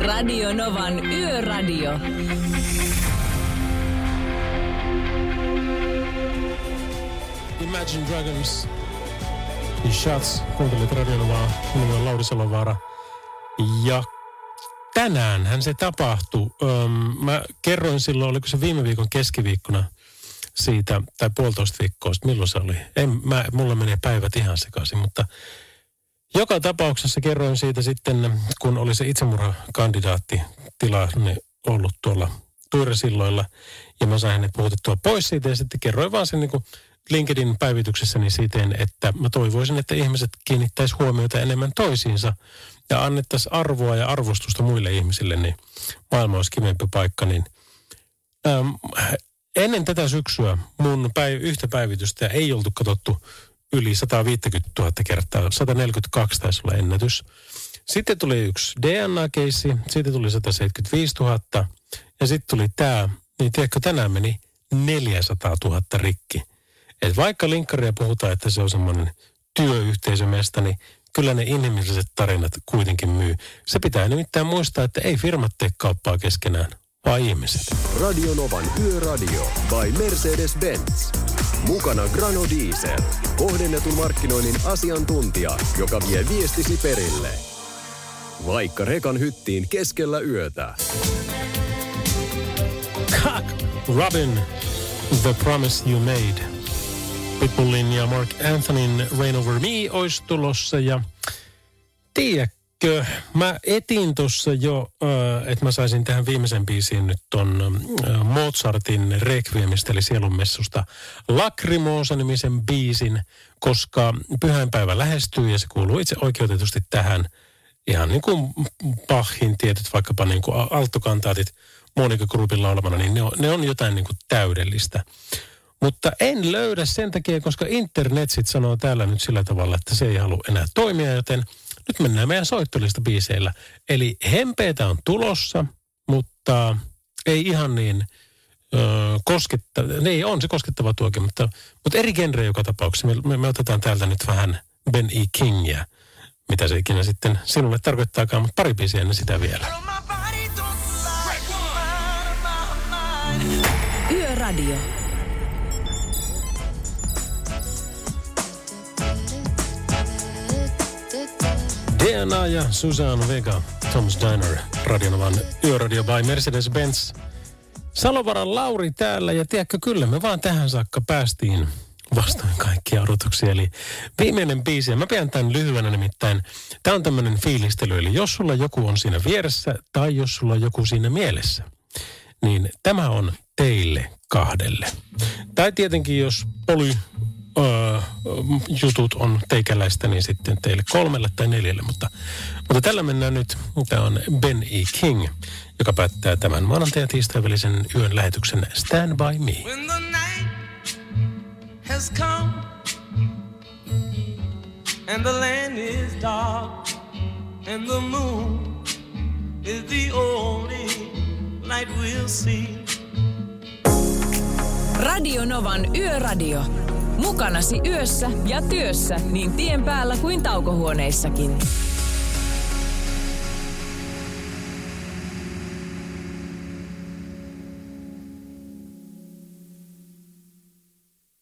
[SPEAKER 1] Radio Novan Yöradio.
[SPEAKER 2] Imagine Dragons ja Shots. Kuuntelit Radionovaa. Minun on Lauri Salovaara. Ja tänäänhän se tapahtui. Öm, mä kerroin silloin, oliko se viime viikon keskiviikkona siitä, tai puolitoista viikkoa, milloin se oli. En, mä, mulla menee päivät ihan sekaisin, mutta joka tapauksessa kerroin siitä sitten, kun oli se itsemurhakandidaatti tilanne ollut tuolla Tuiresilloilla, ja mä sain hänet puhutettua pois siitä, ja sitten kerroin vaan sen niin kuin LinkedIn päivityksessäni siten, että mä toivoisin, että ihmiset kiinnittäisi huomiota enemmän toisiinsa ja annettaisiin arvoa ja arvostusta muille ihmisille, niin maailma olisi kivempi paikka. Niin, äm, ennen tätä syksyä mun päiv- yhtä päivitystä ei oltu katsottu yli 150 000 kertaa. 142 taisi olla ennätys. Sitten tuli yksi DNA-keissi, sitten tuli 175 000 ja sitten tuli tämä, niin tiedätkö, tänään meni 400 000 rikki. Et vaikka linkkaria puhutaan, että se on semmoinen työyhteisömestä, niin kyllä ne inhimilliset tarinat kuitenkin myy. Se pitää nimittäin muistaa, että ei firmat tee kauppaa keskenään, vaan ihmiset.
[SPEAKER 6] Radionovan Yöradio by Mercedes-Benz. Mukana Grano Diesel. Kohdennetun markkinoinnin asiantuntija, joka vie viestisi perille. Vaikka rekan hyttiin keskellä yötä.
[SPEAKER 2] Cock Robin, The Promise You Made. Pitbullin ja Mark Anthonyn Rain Over Me olisi tulossa ja tiedätkö, mä etin tuossa jo, äh, että mä saisin tähän viimeisen biisiin nyt ton äh, Mozartin Requiemistä eli sielunmessusta Lacrimosa-nimisen biisin, koska pyhäinpäivä lähestyy ja se kuuluu itse oikeutetusti tähän ihan niin kuin Bachin tietyt vaikkapa niin kuin alttokantaatit Monika Grupin laulamana, niin ne on, ne on jotain niin kuin täydellistä. Mutta en löydä sen takia, koska internet sit sanoo täällä nyt sillä tavalla, että se ei halua enää toimia, joten nyt mennään meidän soittolista biiseillä. Eli hempeitä on tulossa, mutta ei ihan niin öö, koskettava, ei on se koskettava tuokin, mutta, mutta eri genre joka tapauksessa. Me, me, me otetaan täältä nyt vähän Ben E. Kingia, mitä se ikinä sitten sinulle tarkoittaakaan, mutta pari biisiä ennen sitä vielä.
[SPEAKER 1] Yöradio.
[SPEAKER 2] DNA ja Susan Vega, Tom's Diner, Radionovan Yöradio by Mercedes-Benz. Salovaran Lauri täällä ja tiedätkö, kyllä me vaan tähän saakka päästiin vastoin kaikkia odotuksia. Eli viimeinen biisi, ja mä pidän tämän lyhyenä nimittäin. Tämä on tämmöinen fiilistely, eli jos sulla joku on siinä vieressä tai jos sulla on joku siinä mielessä, niin tämä on teille kahdelle. Tai tietenkin, jos poly öö, jutut on teikäläistä, niin sitten teille kolmelle tai neljälle. Mutta, mutta tällä mennään nyt. Tämä on Ben E. King, joka päättää tämän maanantai- ja tiistai välisen yön lähetyksen Stand By Me.
[SPEAKER 5] When the night has come and the land is dark and the moon is the only light we'll see.
[SPEAKER 1] Radio Novan Yöradio. Mukanasi yössä ja työssä niin tien päällä kuin taukohuoneissakin.